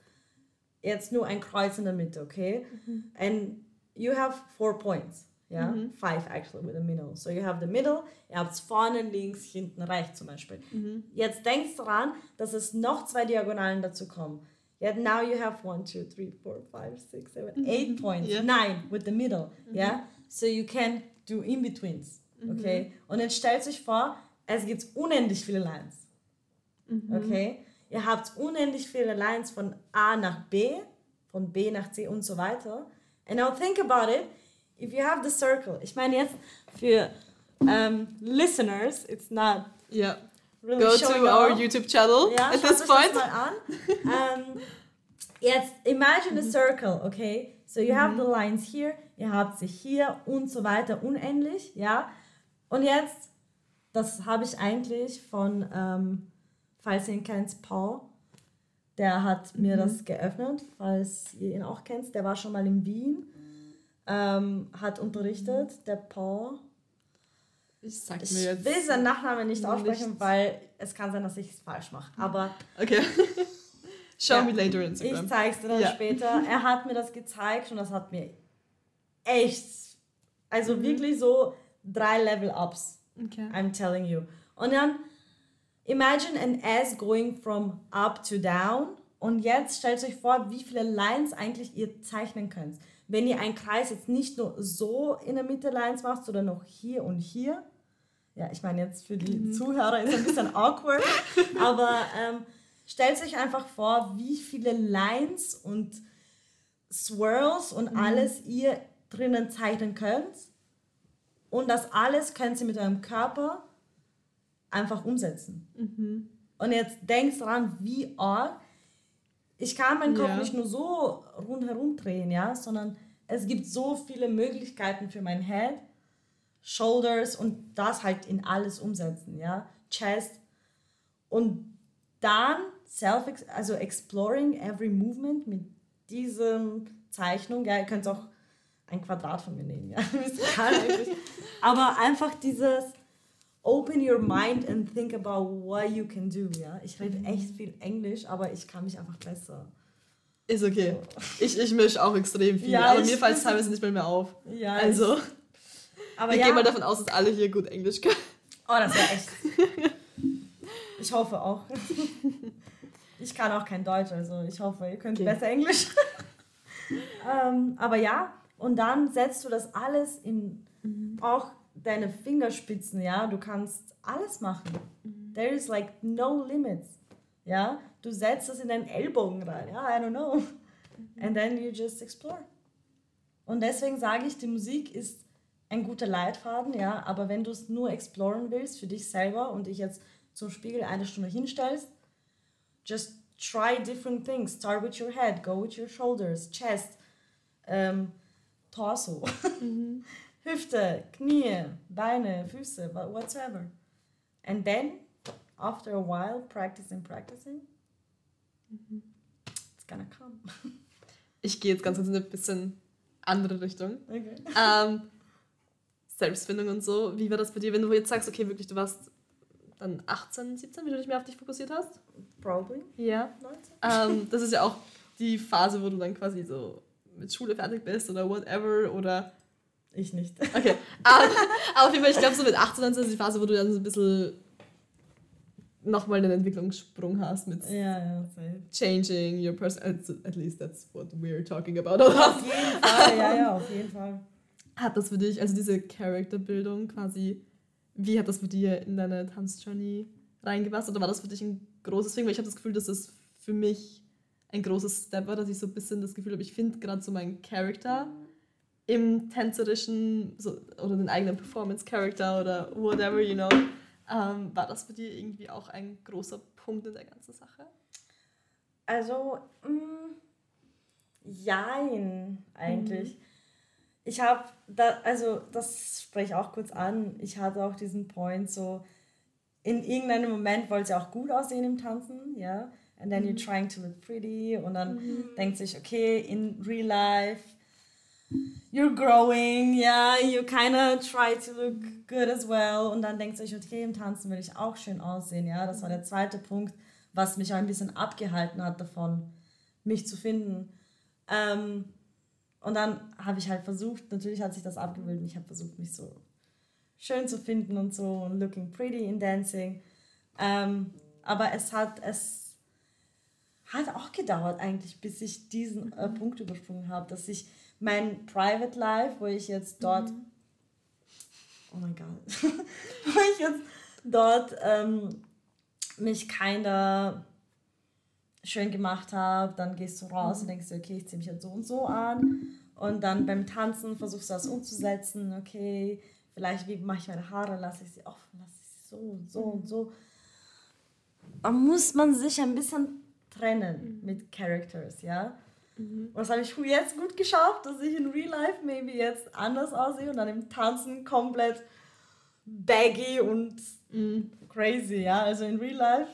jetzt nur ein Kreuz in der Mitte, okay? Mhm. And you have four points. Ja, mhm. five actually with the middle. So you have the middle, ihr habt es vorne, links, hinten, rechts zum Beispiel. Mhm. Jetzt denkt daran, dass es noch zwei Diagonalen dazu kommen. Yet now you have one, two, three, four, five, six, seven, mhm. eight points. Yeah. Nine with the middle. Mhm. Yeah? So you can do in-betweens. Mhm. Okay? Und jetzt stellt euch vor, es gibt unendlich viele Lines. Mhm. Okay? Ihr habt unendlich viele Lines von A nach B, von B nach C und so weiter. And now think about it. If you have the circle, ich meine jetzt für um, listeners, it's not yeah. Really Go to our off. YouTube channel ja, at this point. Das mal an. um, jetzt imagine a mhm. circle, okay? So you have mhm. the lines here, ihr habt sie hier und so weiter unendlich, ja? Und jetzt, das habe ich eigentlich von um, falls ihr ihn kennt, Paul. Der hat mir mhm. das geöffnet, falls ihr ihn auch kennt. Der war schon mal in Wien, ähm, hat unterrichtet, mhm. der Paul. Ich, sag ich mir will seinen Nachnamen nicht aussprechen, nichts. weil es kann sein, dass ich es falsch mache. Aber okay. Show ja, me later Instagram. Ich zeig's dir dann ja. später. Er hat mir das gezeigt und das hat mir echt, also mhm. wirklich so drei Level-Ups. Okay. I'm telling you. Und dann Imagine an S going from up to down. Und jetzt stellt euch vor, wie viele Lines eigentlich ihr zeichnen könnt. Wenn ihr einen Kreis jetzt nicht nur so in der Mitte Lines macht, sondern noch hier und hier. Ja, ich meine jetzt für die mhm. Zuhörer ist es ein bisschen awkward, aber ähm, stellt euch einfach vor, wie viele Lines und Swirls und mhm. alles ihr drinnen zeichnen könnt. Und das alles könnt ihr mit eurem Körper einfach umsetzen. Mhm. Und jetzt denkst dran, wie arg. Ich kann meinen Kopf ja. nicht nur so rundherum drehen, ja, sondern es gibt so viele Möglichkeiten für mein Head, Shoulders und das halt in alles umsetzen, ja, Chest und dann self, also exploring every movement mit diesem Zeichnung, ja, ihr könnt auch ein Quadrat von mir nehmen, ja, aber einfach dieses open your mind and think about what you can do, ja. Ich rede mhm. echt viel Englisch, aber ich kann mich einfach besser. Ist okay. Ich, ich mische auch extrem viel, ja, aber mir fällt es teilweise nicht mehr, mehr auf. Ja, also, aber wir ja. gehen mal davon aus, dass alle hier gut Englisch können. Oh, das wäre echt. Ich hoffe auch. Ich kann auch kein Deutsch, also ich hoffe, ihr könnt okay. besser Englisch. ähm, aber ja, und dann setzt du das alles in mhm. auch deine Fingerspitzen, ja, du kannst alles machen. Mhm. There is like no limits. Ja, du setzt es in deinen Ellbogen rein, ja, I don't know. Mhm. And then you just explore. Und deswegen sage ich, die Musik ist ein guter Leitfaden, ja, aber wenn du es nur exploren willst für dich selber und dich jetzt zum Spiegel eine Stunde hinstellst, just try different things. Start with your head, go with your shoulders, chest, ähm, Torso, Hüfte, Knie, Beine, Füße, wha- whatsoever. And then, after a while, practicing, practicing, it's gonna come. Ich gehe jetzt ganz in eine bisschen andere Richtung. Okay. Ähm, Selbstfindung und so. Wie war das bei dir, wenn du jetzt sagst, okay, wirklich, du warst dann 18, 17, wie du dich mehr auf dich fokussiert hast? Probably. Ja. 19. Ähm, das ist ja auch die Phase, wo du dann quasi so mit Schule fertig bist oder whatever oder. Ich nicht. Okay. aber, aber auf jeden Fall, ich glaube, so mit 18 ist die Phase, wo du dann so ein bisschen nochmal einen Entwicklungssprung hast mit Ja, ja, changing your person. At least that's what we're talking about. Oder? Auf jeden Fall, ja, ja, auf jeden Fall. Hat das für dich, also diese Charakterbildung quasi, wie hat das für dir in deine Tanzjourney reingepasst? Oder war das für dich ein großes Ding? Weil ich habe das Gefühl, dass das für mich ein großes Step war, dass ich so ein bisschen das Gefühl habe, ich finde gerade so meinen Charakter im tänzerischen so, oder den eigenen Performance-Character oder whatever, you know. Ähm, war das für dir irgendwie auch ein großer Punkt in der ganzen Sache? Also, mh, jein, eigentlich. Ich habe, da, also das spreche ich auch kurz an, ich hatte auch diesen Point so, in irgendeinem Moment wollte ich auch gut aussehen im Tanzen, ja. And then you're trying to look pretty und dann denkt sich, okay, in real life, you're growing, yeah, you kind of try to look good as well. Und dann denkt sich, okay, im Tanzen will ich auch schön aussehen, ja. Das war der zweite Punkt, was mich auch ein bisschen abgehalten hat davon, mich zu finden. Ähm, und dann habe ich halt versucht, natürlich hat sich das abgebildet, ich habe versucht, mich so schön zu finden und so und looking pretty in Dancing. Ähm, aber es hat, es hat auch gedauert eigentlich, bis ich diesen äh, Punkt übersprungen habe, dass ich mein Private Life, wo ich jetzt dort, oh mein Gott, wo ich jetzt dort ähm, mich keiner schön gemacht habe, dann gehst du raus und denkst dir, okay, ich ziehe mich jetzt so und so an und dann beim Tanzen versuchst du das umzusetzen, okay, vielleicht wie mache ich meine Haare, lasse ich sie offen, lasse ich sie so und so und so. Da muss man sich ein bisschen trennen mit Characters, ja. Und das habe ich jetzt gut geschafft, dass ich in Real Life maybe jetzt anders aussehe und dann im Tanzen komplett baggy und crazy, ja. Also in Real Life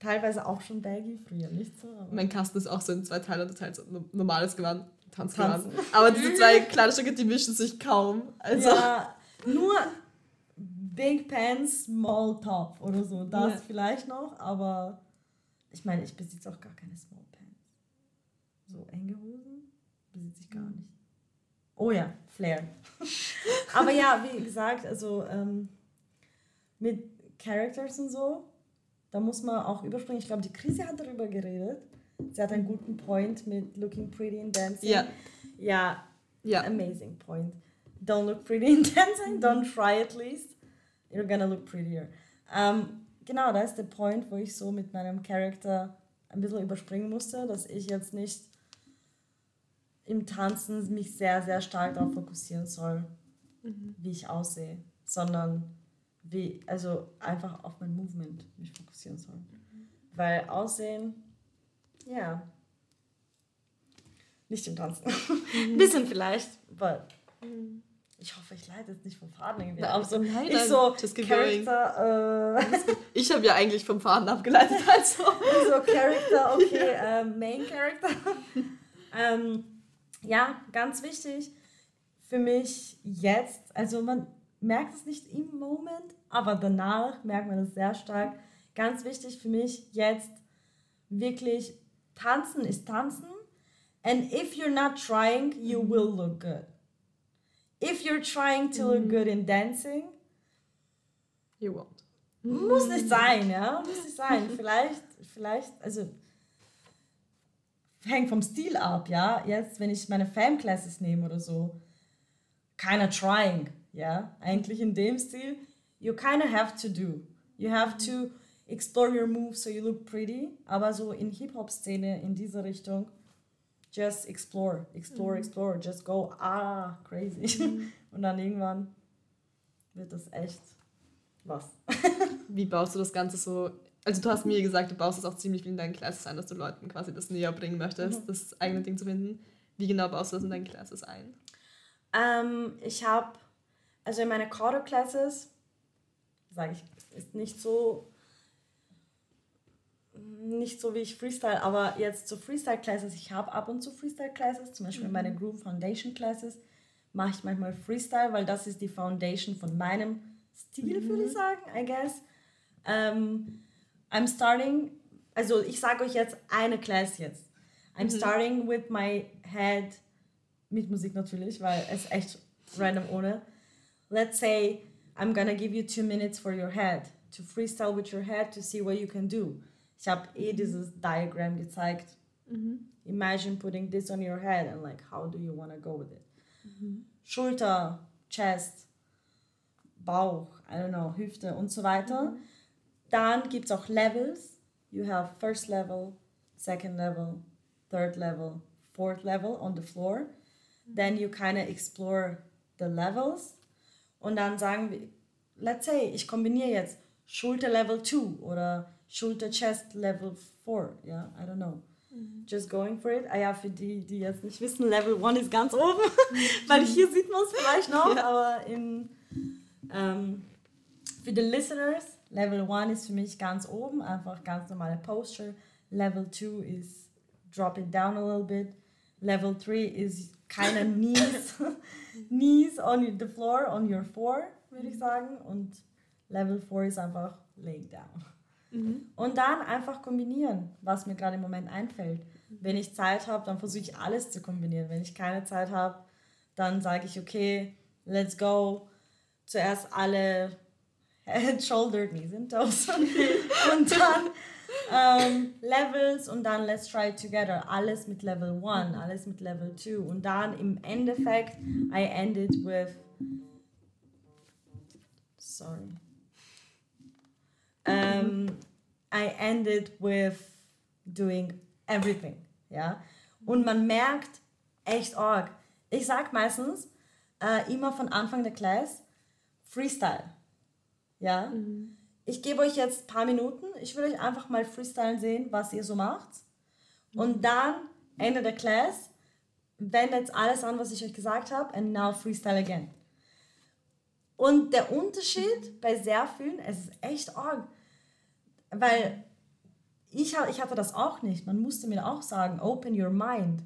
teilweise auch schon baggy, früher nicht so. Mein Kasten ist auch so in zwei Teile unterteilt, so no- normales Gewand, Tanzgewand. Tanzen. Aber diese zwei Kleidungsstücke, die mischen sich kaum. Also, ja, nur Big Pants, Small Top oder so, das Ja. vielleicht noch, aber ich meine, ich besitze auch gar keine Small Pants. So enge Hosen besitze ich gar nicht. Oh ja, Flair. aber ja, wie gesagt, also ähm, mit Characters und so, da muss man auch überspringen. Ich glaube, die Krise hat darüber geredet. Sie hat einen guten Point mit Looking Pretty in Dancing. Ja. Ja, ja. amazing point. Don't look pretty in dancing, don't try at least. You're gonna look prettier. Ähm, genau, da ist der Point, wo ich so mit meinem Charakter ein bisschen überspringen musste, dass ich jetzt nicht im Tanzen mich sehr, sehr stark darauf fokussieren soll, wie ich aussehe, sondern wie, also einfach auf mein Movement mich fokussieren soll. Weil Aussehen, ja, nicht im Tanzen. Ein bisschen vielleicht, aber ich hoffe, ich leite jetzt nicht vom Faden irgendwie Na. So, nein, ich so, just. Charakter, äh, Ich habe ja eigentlich vom Faden abgeleitet, also. so Charakter, okay, äh, Main Character. ähm, ja, ganz wichtig für mich jetzt, also man merkt es nicht im Moment, aber danach merkt man es sehr stark. Ganz wichtig für mich jetzt wirklich, tanzen ist tanzen. And if you're not trying, you will look good. If you're trying to look good in dancing, You won't. muss nicht sein, ja, muss nicht sein. Vielleicht, vielleicht, also hängt vom Stil ab, ja. Jetzt, wenn ich meine Fam Classes nehme oder so, keiner trying, ja. Eigentlich in dem Stil, you kind of have to do. You have to explore your moves so you look pretty. Aber so in Hip-Hop-Szene in diese Richtung, just explore, explore, Mhm. explore, just go, ah, crazy. Mhm. Und dann irgendwann wird das echt was. Wie baust du das Ganze so? Also du hast mir gesagt, du baust es auch ziemlich viel in deinen Classes ein, dass du Leuten quasi das näher bringen möchtest, Mhm. das eigene Ding zu finden. Wie genau baust du das in deinen Classes ein? Ähm, ich habe, also in meine Choreo-Classes, sage ich, ist nicht so, nicht so wie ich Freestyle, aber jetzt so Freestyle-Classes, ich habe ab und zu Freestyle-Classes, zum Beispiel in meine Groove Foundation-Classes mache ich manchmal Freestyle, weil das ist die Foundation von meinem Stil, würde ich sagen, I guess. Ähm, I'm starting, also ich sage euch jetzt eine Class jetzt. I'm starting with my head mit Musik natürlich, weil es echt random ohne. Let's say I'm gonna give you two minutes for your head to freestyle with your head to see what you can do. Ich habe eh dieses Diagram gezeigt. Mm-hmm. Imagine putting this on your head and like how do you wanna go with it? Mm-hmm. Schulter, Chest, Bauch, I don't know, Hüfte und so weiter. Mm-hmm. Dann gibt es auch Levels. You have first level, second level, third level, fourth level on the floor. Then you kind of explore the levels. Und dann sagen wir, let's say, ich kombiniere jetzt Schulter Level 2 oder Schulter Chest Level 4. Ja, yeah, I don't know. Just going for it. Ah ja, für die, die jetzt nicht wissen, Level 1 ist ganz oben, weil hier sieht man es vielleicht noch, Ja. aber in, ähm, für die Listeners, Level 1 ist für mich ganz oben, einfach ganz normale Posture. Level 2 ist drop it down a little bit. Level 3 is kind of knees, knees on the floor, on your floor, würde ich sagen. Und Level 4 ist einfach laying down. Und dann einfach kombinieren, was mir gerade im Moment einfällt. Wenn ich Zeit habe, dann versuche ich alles zu kombinieren. Wenn ich keine Zeit habe, dann sage ich, okay, let's go. Zuerst alle Head, Shoulder, Knees and Toes. und dann ähm, Levels und dann Let's Try It Together. Alles mit Level 1, alles mit Level 2. Und dann im Endeffekt, I ended with. Sorry. Um, I ended with doing everything. Ja? Und man merkt echt arg. Ich sag meistens äh, immer von Anfang der Class Freestyle. Ja? Ich gebe euch jetzt ein paar Minuten. Ich will euch einfach mal freestylen sehen, was ihr so macht. Und dann, Ende der Class, wendet alles an, was ich euch gesagt habe. And now freestyle again. Und der Unterschied bei sehr vielen, es ist echt arg. Weil ich, ich hatte das auch nicht. Man musste mir auch sagen, open your mind.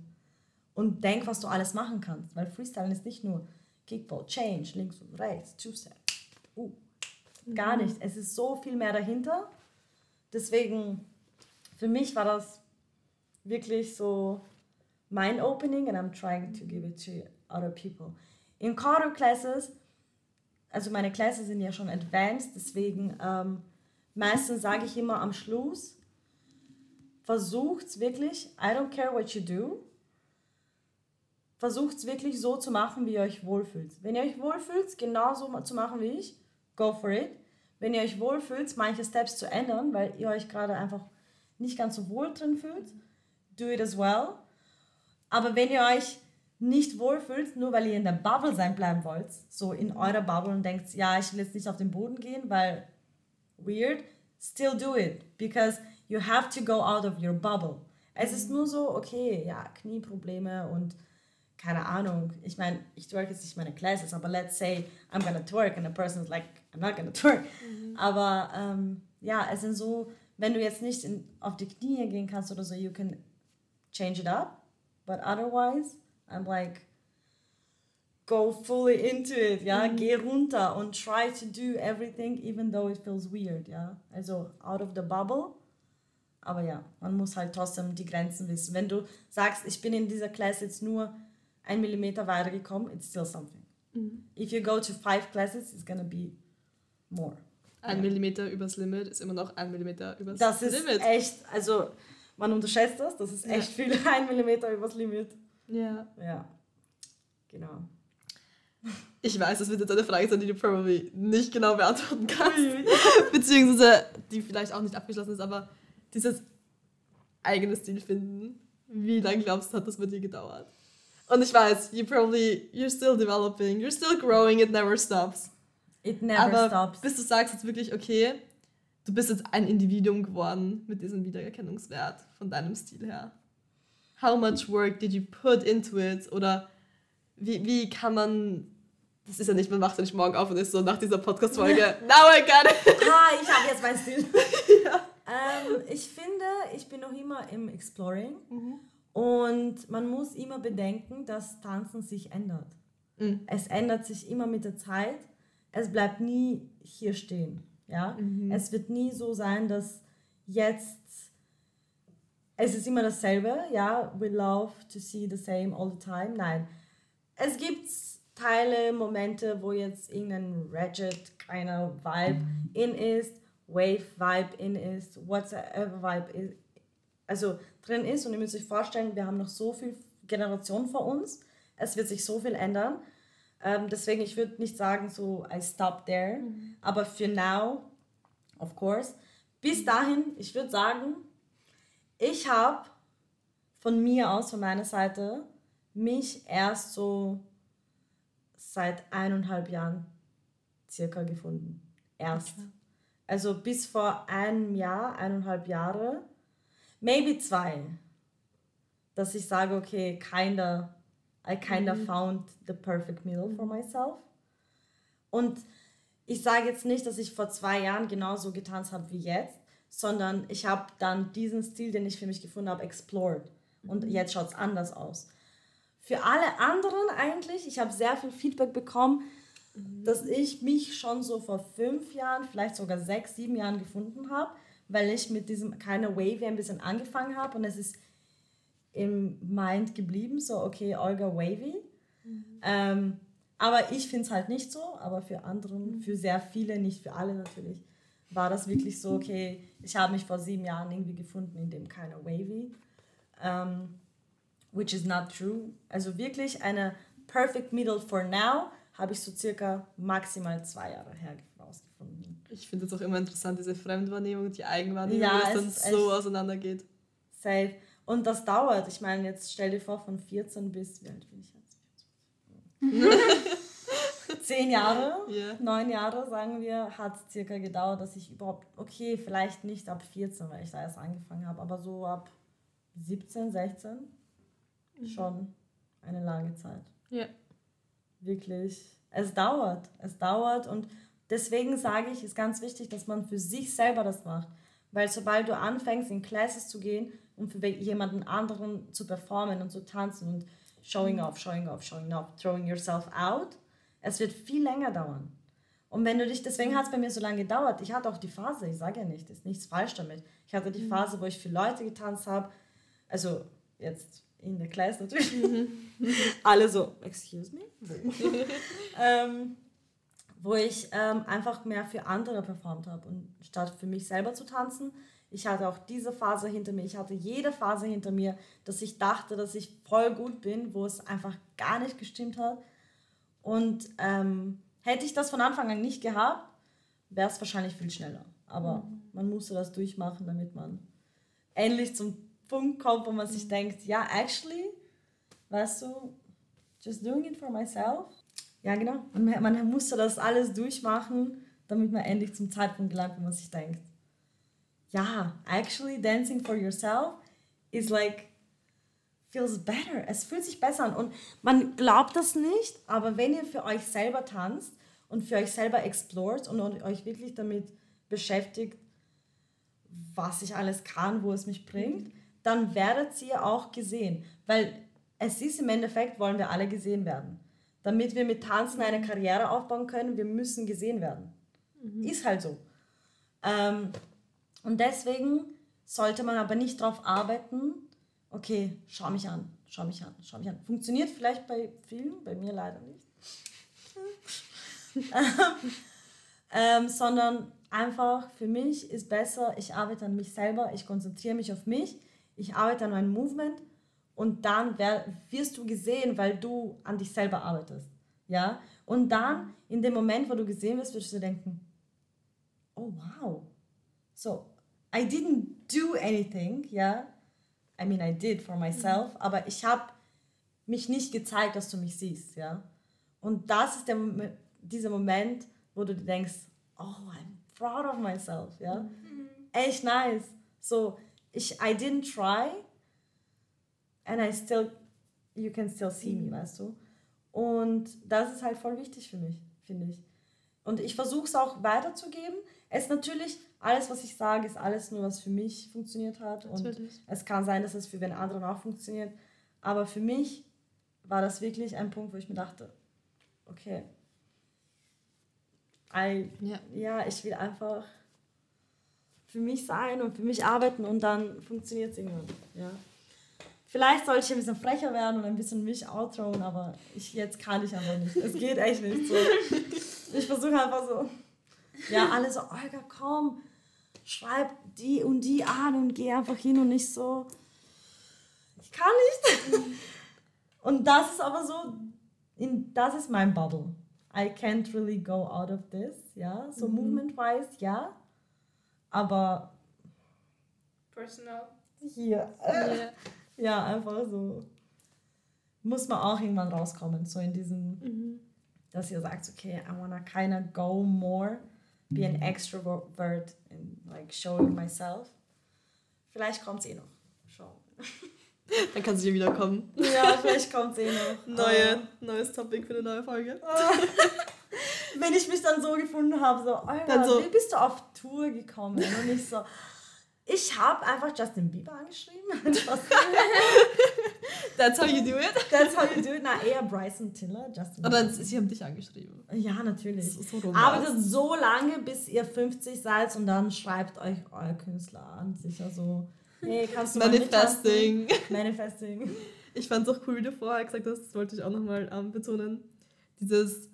Und denk, was du alles machen kannst. Weil Freestyle ist nicht nur Kickball, Change, links und rechts, Two-Step. Uh, gar nicht. Es ist so viel mehr dahinter. Deswegen, für mich war das wirklich so mein Opening and I'm trying to give it to other people. In Choreo Classes, also meine Classes sind ja schon advanced, deswegen ähm, meistens sage ich immer am Schluss, versucht's wirklich, I don't care what you do, versucht's wirklich so zu machen, wie ihr euch wohlfühlt. Wenn ihr euch wohlfühlt, genauso zu machen wie ich, go for it. Wenn ihr euch wohlfühlt, manche Steps zu ändern, weil ihr euch gerade einfach nicht ganz so wohl drin fühlt, do it as well. Aber wenn ihr euch nicht wohlfühlt, nur weil ihr in der Bubble sein bleiben wollt, so in eurer Bubble und denkt, ja, ich will jetzt nicht auf den Boden gehen, weil weird, still do it, because you have to go out of your bubble. Es ist nur so, okay, ja, Knieprobleme und keine Ahnung. Ich meine, ich twerk jetzt nicht meine Classes, aber let's say I'm gonna twerk and the person is like, I'm not gonna twerk. Aber ähm, ja, es sind so, wenn du jetzt nicht in, auf die Knie gehen kannst oder so, you can change it up. But otherwise, I'm like, go fully into it, ja, geh runter und try to do everything, even though it feels weird, ja. Also out of the bubble. Aber ja, man muss halt trotzdem die Grenzen wissen. Wenn du sagst, ich bin in dieser Class jetzt nur ein Millimeter weitergekommen, it's still something. If you go to five classes, it's gonna be more. Ein Millimeter übers Limit ist immer noch ein Millimeter übers Das ist Limit. echt, also man unterschätzt das, das ist echt viel, ein Millimeter übers Limit. Ja. Ja, genau. Ich weiß, das wird jetzt eine Frage sein, die du probably nicht genau beantworten kannst. Beziehungsweise die vielleicht auch nicht abgeschlossen ist, aber dieses eigene Stil finden. Wie lange glaubst du, hat das bei dir gedauert? Und ich weiß, you probably, you're still developing, you're still growing, it never stops. It never Aber stops. bis du sagst jetzt wirklich, okay, du bist jetzt ein Individuum geworden mit diesem Wiedererkennungswert von deinem Stil her. How much work did you put into it? Oder wie, wie kann man, das ist ja nicht, man macht ja nicht morgen auf und ist so nach dieser Podcast-Folge, now I got it. Ah, ich habe jetzt mein Stil. ähm, ich finde, ich bin noch immer im Exploring und man muss immer bedenken, dass Tanzen sich ändert. Mhm. Es ändert sich immer mit der Zeit. Es bleibt nie hier stehen. Ja? Es wird nie so sein, dass jetzt es ist immer dasselbe. Ja, we love to see the same all the time. Nein, es gibt Teile, Momente, wo jetzt irgendein Ratchet, kleiner Vibe in ist, Wave Vibe in ist, whatsoever Vibe ist, also drin ist. Und ihr müsst euch vorstellen, wir haben noch so viel Generation vor uns. Es wird sich so viel ändern. Ähm, deswegen, ich würde nicht sagen, so, I stop there. Aber für now, of course. Bis dahin, ich würde sagen, ich habe von mir aus, von meiner Seite, mich erst so seit eineinhalb Jahren circa gefunden. Erst. Also bis vor einem Jahr, eineinhalb Jahre, maybe zwei, dass ich sage, okay, kinda, I kinda found the perfect middle for myself. Und ich sage jetzt nicht, dass ich vor zwei Jahren genauso getanzt habe wie jetzt, sondern ich habe dann diesen Stil, den ich für mich gefunden habe, explored. Und jetzt schaut es anders aus. Für alle anderen eigentlich, ich habe sehr viel Feedback bekommen, dass ich mich schon so vor fünf Jahren, vielleicht sogar sechs, sieben Jahren gefunden habe, weil ich mit diesem keine Wavy ein bisschen angefangen habe und es ist im Mind geblieben, so okay, Olga Wavy. Ähm, aber ich finde es halt nicht so, aber für anderen, für sehr viele, nicht für alle natürlich, war das wirklich so, okay, ich habe mich vor sieben Jahren irgendwie gefunden in dem keine Wavy. Ähm, which is not true. Also wirklich eine perfect middle for now habe ich so circa maximal zwei Jahre her rausgefunden. Ich finde es auch immer interessant, diese Fremdwahrnehmung, die Eigenwahrnehmung, Ja, wie das es dann so auseinandergeht. Safe. Und das dauert. Ich meine, jetzt stell dir vor, von 14 bis, wie alt bin ich jetzt? Zehn Jahre, Ja. neun Jahre, sagen wir, hat es circa gedauert, dass ich überhaupt, okay, vielleicht nicht ab 14, weil ich da erst angefangen habe, aber so ab 17, 16 schon eine lange Zeit. Ja. Wirklich. Es dauert. Es dauert und deswegen sage ich, ist ganz wichtig, dass man für sich selber das macht. Weil sobald du anfängst, in Classes zu gehen und für jemanden anderen zu performen und zu tanzen und showing off, showing off, showing off, throwing yourself out, es wird viel länger dauern. Und wenn du dich, deswegen hat es bei mir so lange gedauert. Ich hatte auch die Phase, ich sage ja nicht, ist nichts falsch damit. Ich hatte die Phase, wo ich für Leute getanzt habe, also jetzt in der Class natürlich. Alle so, excuse me? ähm, wo ich ähm, einfach mehr für andere performt habe und statt für mich selber zu tanzen. Ich hatte auch diese Phase hinter mir. Ich hatte jede Phase hinter mir, dass ich dachte, dass ich voll gut bin, wo es einfach gar nicht gestimmt hat. Und ähm, hätte ich das von Anfang an nicht gehabt, wäre es wahrscheinlich viel schneller. Aber man musste das durchmachen, damit man endlich zum Punkt kommt, wo man sich denkt, ja, actually, weißt du, just doing it for myself. Ja, genau. Und man musste das alles durchmachen, damit man endlich zum Zeitpunkt gelangt, wo man sich denkt, ja, actually dancing for yourself is like, feels better. Es fühlt sich besser an. Und man glaubt das nicht, aber wenn ihr für euch selber tanzt und für euch selber explort und euch wirklich damit beschäftigt, was ich alles kann, wo es mich bringt, dann werdet ihr auch gesehen. Weil es ist im Endeffekt, wollen wir alle gesehen werden. Damit wir mit Tanzen eine Karriere aufbauen können, wir müssen gesehen werden. Ist halt so. Ähm, und deswegen sollte man aber nicht darauf arbeiten, okay, schau mich an, schau mich an, schau mich an. Funktioniert vielleicht bei vielen, bei mir leider nicht. ähm, sondern einfach für mich ist besser, ich arbeite an mich selber, ich konzentriere mich auf mich, ich arbeite an meinem Movement und dann wirst du gesehen, weil du an dich selber arbeitest. Ja? Und dann, in dem Moment, wo du gesehen wirst, wirst du denken, oh wow, so, I didn't do anything, ja, I mean, I did for myself, mhm. aber ich habe mich nicht gezeigt, dass du mich siehst, ja. Und das ist der, dieser Moment, wo du denkst, oh, I'm proud of myself, ja. Mhm. Echt nice. So, ich, I didn't try and I still, you can still see me, mhm. weißt du. Und das ist halt voll wichtig für mich, finde ich. Und ich versuche es auch weiterzugeben. Es natürlich, alles, was ich sage, ist alles nur, was für mich funktioniert hat. Natürlich. Und es kann sein, dass es für den anderen auch funktioniert. Aber für mich war das wirklich ein Punkt, wo ich mir dachte, okay, I, ja. ja, ich will einfach für mich sein und für mich arbeiten und dann funktioniert es irgendwann. Ja. Vielleicht sollte ich ein bisschen frecher werden und ein bisschen mich outrowen, aber ich, jetzt kann ich aber nicht. Es geht echt nicht so. Ich versuche einfach so, ja, alle so, Olga, komm, schreib die und die an und geh einfach hin und nicht so, ich kann nicht. Und das ist aber so, in, das ist mein Bubble. I can't really go out of this, ja. So mhm. movement-wise, ja. Aber. Personal. Hier. Yeah. ja, einfach so. Muss man auch irgendwann rauskommen, so in diesem, mhm. dass ihr sagt, okay, I wanna kinda go more, be an extrovert in like showing myself. Vielleicht kommt es eh noch. Schauen. Dann kann sie hier wiederkommen. Ja, vielleicht kommt sie eh noch. Neue, uh, neues Topic für eine neue Folge. Wenn ich mich dann so gefunden habe, so, Alter, so, wie bist du auf Tour gekommen? Und ich so, ich habe einfach Justin Bieber angeschrieben. That's how you do it? That's how you do it. Na, eher Bryson Tiller. Justin Oder sie haben dich angeschrieben. Ja, natürlich. So, Arbeitet so lange, bis ihr 50 seid und dann schreibt euch euer Künstler an. Sicher so, hey, kannst du Manifesting. Manifesting. Ich fand es auch cool, wie du vorher gesagt hast, das wollte ich auch nochmal ähm, betonen. Dieses,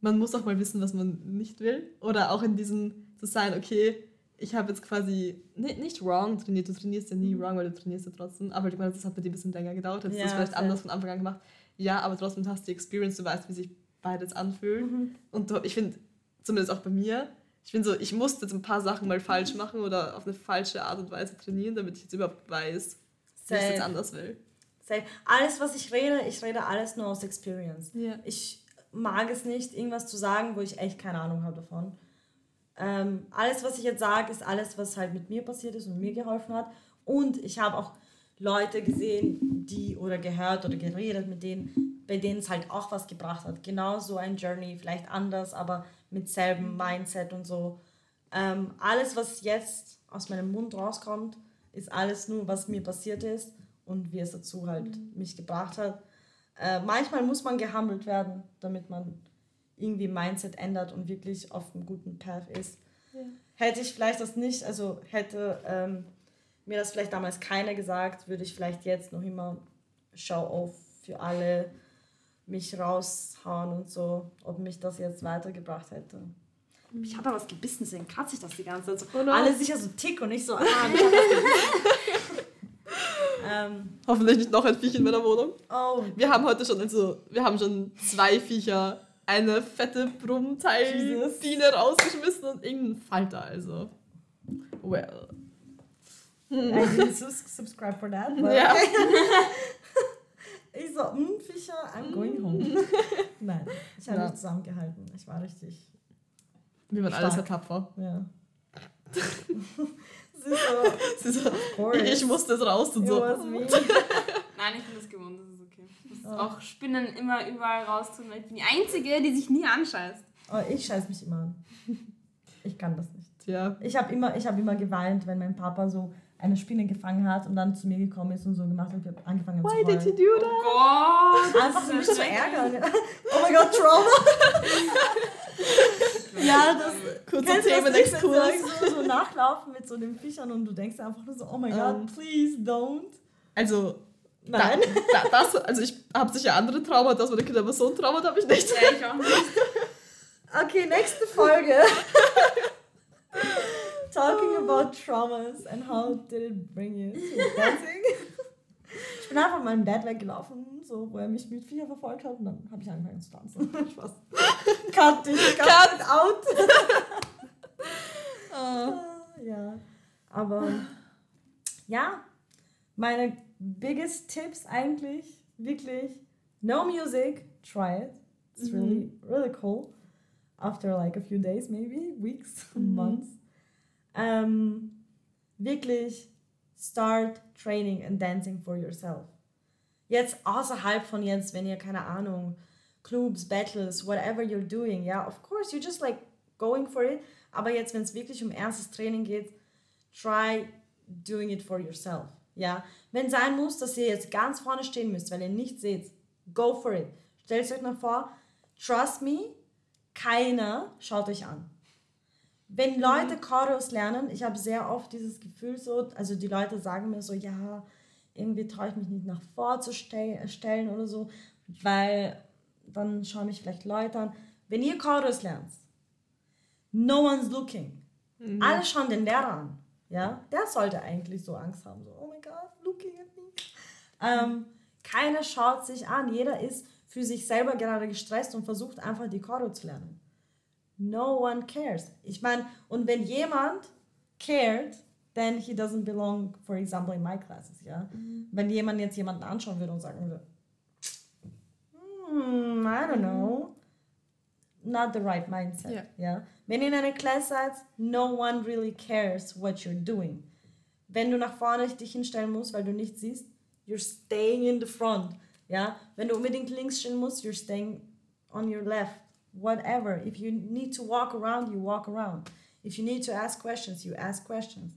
man muss auch mal wissen, was man nicht will. Oder auch in diesem zu sein, okay, ich habe jetzt quasi nicht, nicht wrong trainiert, du trainierst ja nie mhm. wrong, weil du trainierst ja trotzdem, aber ich meine, das hat bei dir ein bisschen länger gedauert, hättest ja, du es vielleicht anders von Anfang an gemacht. Ja, aber trotzdem hast du die Experience, du weißt, wie sich beides anfühlt. Mhm. Und ich finde, zumindest auch bei mir, ich finde so, ich musste jetzt ein paar Sachen mal falsch machen oder auf eine falsche Art und Weise trainieren, damit ich jetzt überhaupt weiß, wie ich es jetzt anders will. Safe. Alles, was ich rede, ich rede alles nur aus Experience. Ja. Ich mag es nicht, irgendwas zu sagen, wo ich echt keine Ahnung habe davon. Ähm, alles, was ich jetzt sage, ist alles, was halt mit mir passiert ist und mir geholfen hat. Und ich habe auch Leute gesehen, die oder gehört oder geredet mit denen, bei denen es halt auch was gebracht hat. Genau so ein Journey, vielleicht anders, aber mit selben Mindset und so. Ähm, alles, was jetzt aus meinem Mund rauskommt, ist alles nur, was mir passiert ist und wie es dazu halt mich gebracht hat. Äh, manchmal muss man gehandelt werden, damit man irgendwie Mindset ändert und wirklich auf einem guten Path ist. Ja. Hätte ich vielleicht das nicht, also hätte ähm, mir das vielleicht damals keiner gesagt, würde ich vielleicht jetzt noch immer Show auf für alle mich raushauen und so, ob mich das jetzt weitergebracht hätte. Mhm. Ich habe da was gebissen, deswegen kratze ich das die ganze Zeit. So. Oh Alle sicher so tick und ich so, ah, ähm, Hoffentlich nicht noch ein Viech in meiner Wohnung. Oh. Wir haben heute schon, also, wir haben schon zwei Viecher eine fette Brummteil-Biene rausgeschmissen und irgendein Falter, also. Well. I didn't subscribe for that. Ja. ich so, hm, Fischer, I'm going home. Nein, ich habe ja. mich zusammengehalten. Ich war richtig. Wie man alles tapfer. Ja. Sie so, Sie so ich musste es raus und so. Nein, ich bin das gewohnt auch Spinnen immer überall raustun. Ich bin die Einzige, die sich nie anscheißt. Oh, ich scheiß mich immer an. Ich kann das nicht. Ja. Ich habe immer, hab immer geweint, wenn mein Papa so eine Spinne gefangen hat und dann zu mir gekommen ist und so gemacht hat. Ich habe angefangen Why zu heulen. did you do that? Oh Gott! Einfach um mich zu ärgern. Oh mein Gott, Trauma! ja, das... Kurzer Themenexkurs. So, so nachlaufen mit so den Fischern und du denkst einfach nur so, oh mein um, Gott, ähm. please don't. Also, Nein. Da, da, das, also ich habe sicher andere Traumata, meine Kinder, aber so ein Trauma habe ich nicht. Ja, ich auch nicht. Okay, nächste Folge. Talking about traumas and how did it bring you to dancing. Ich bin einfach mit meinem Dad weggelaufen, so, wo er mich mit Viecher verfolgt hat und dann habe ich angefangen zu tanzen. Spaß. Cut dich, cut, cut. out. uh. Ja, aber ja, meine biggest Tipps eigentlich, wirklich, no music, try it. It's really, really cool. After like a few days, maybe, weeks, months. Ähm, wirklich, start training and dancing for yourself. Jetzt außerhalb von jetzt, wenn ihr, keine Ahnung, Clubs, Battles, whatever you're doing, ja, of course, you're just like going for it. Aber jetzt, wenn es wirklich um ernstes Training geht, try doing it for yourself. Ja, wenn sein muss, dass ihr jetzt ganz vorne stehen müsst, weil ihr nichts seht, go for it. Stellt euch mal vor, trust me, keiner schaut euch an. Wenn Leute Choreos lernen, ich habe sehr oft dieses Gefühl so, also die Leute sagen mir so, ja, irgendwie traue ich mich nicht nach vor zu ste stellen oder so, weil dann schauen mich vielleicht Leute an. Wenn ihr Choreos lernt, no one's looking. Mhm. Alle schauen den Lehrer an. Ja, der sollte eigentlich so Angst haben, so, oh my God, looking at me. Ähm, keiner schaut sich an, jeder ist für sich selber gerade gestresst und versucht einfach die Choreo zu lernen. No one cares. Ich meine, und wenn jemand cared, then he doesn't belong, for example, in my classes, ja. Mhm. Wenn jemand jetzt jemanden anschauen würde und sagen würde, hmm, I don't know, not the right mindset, ja. ja. Wenn in einer Klasse seid, no one really cares what you're doing. Wenn du nach vorne dich hinstellen musst, weil du nichts siehst, you're staying in the front. Ja? Wenn du unbedingt links stehen musst, you're staying on your left. Whatever. If you need to walk around, you walk around. If you need to ask questions, you ask questions.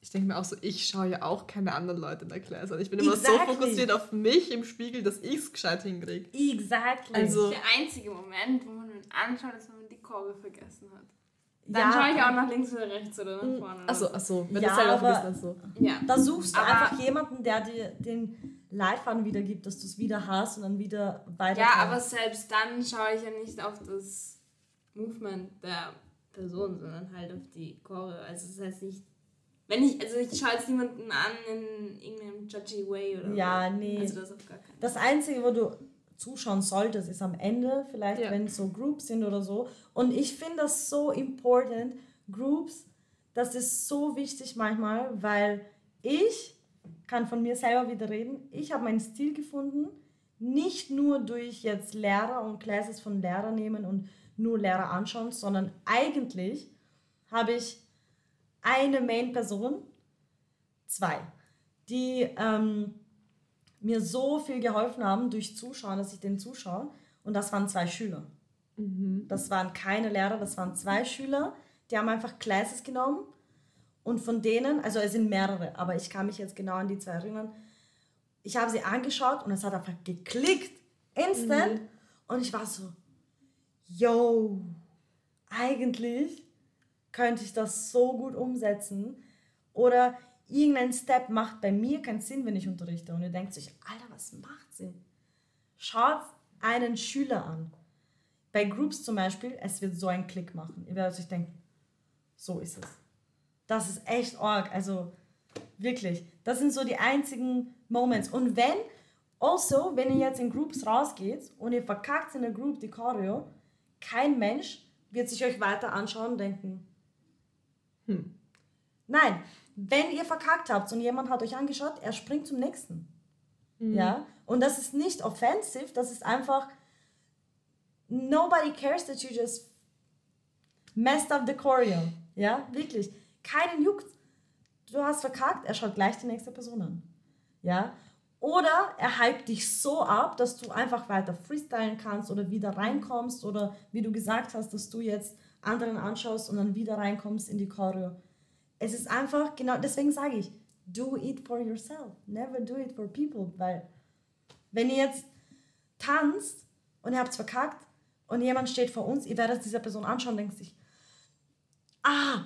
Ich denke mir auch so, ich schaue ja auch keine anderen Leute in der Klasse an. Ich bin exactly. immer so fokussiert auf mich im Spiegel, dass ich es gescheit hinkriege. Exactly. Also, der einzige Moment, wo man anschaut, wenn man die Kurve vergessen hat. Dann ja. schaue ich auch nach links oder rechts oder nach mm, vorne. Achso, achso. Wenn ja, du selber vergisst, dann so. Ja. Da suchst du aber einfach jemanden, der dir den Leitfaden wiedergibt, dass du es wieder hast und dann wieder weiter. Ja, aber selbst dann schaue ich ja nicht auf das Movement der Person, sondern halt auf die Chore. Also das heißt nicht, wenn ich, also ich schaue jetzt niemanden an in irgendeinem judgy way oder Ja, so. nee. Also das auf gar keinen Das Einzige, wo du zuschauen solltest, ist am Ende, vielleicht ja. wenn es so Groups sind oder so. Und ich finde das so important, Groups, das ist so wichtig manchmal, weil ich kann von mir selber wieder reden, ich habe meinen Stil gefunden, nicht nur durch jetzt Lehrer und Classes von Lehrer nehmen und nur Lehrer anschauen, sondern eigentlich habe ich eine Main-Person, zwei, die ähm, mir so viel geholfen haben durch Zuschauen, dass ich den zuschaue. Und das waren zwei Schüler. Mhm. Das waren keine Lehrer, das waren zwei Schüler. Die haben einfach Classes genommen. Und von denen, also es sind mehrere, aber ich kann mich jetzt genau an die zwei erinnern. Ich habe sie angeschaut und es hat einfach geklickt. Instant. Mhm. Und ich war so, yo, eigentlich könnte ich das so gut umsetzen. Oder irgendein Step macht bei mir keinen Sinn, wenn ich unterrichte. Und ihr denkt sich, Alter, was macht sie? Schaut einen Schüler an. Bei Groups zum Beispiel, es wird so einen Klick machen. Ihr werdet euch denken, so ist es. Das ist echt arg. Also wirklich, das sind so die einzigen Moments. Und wenn, also, wenn ihr jetzt in Groups rausgeht und ihr verkackt in der Group die Choreo, kein Mensch wird sich euch weiter anschauen und denken, hm. Nein, wenn ihr verkackt habt und jemand hat euch angeschaut, er springt zum nächsten. Mhm. Ja? Und das ist nicht offensive, das ist einfach, nobody cares that you just messed up the choreo. Ja, wirklich. Keinen juckt. Du hast verkackt, er schaut gleich die nächste Person an. Ja? Oder er hypt dich so ab, dass du einfach weiter freestylen kannst oder wieder reinkommst oder wie du gesagt hast, dass du jetzt anderen anschaust und dann wieder reinkommst in die Choreo es ist einfach, genau deswegen sage ich, do it for yourself. Never do it for people. Weil, wenn ihr jetzt tanzt und ihr habt es verkackt und jemand steht vor uns, ihr werdet dieser Person anschauen und denkt sich, ah,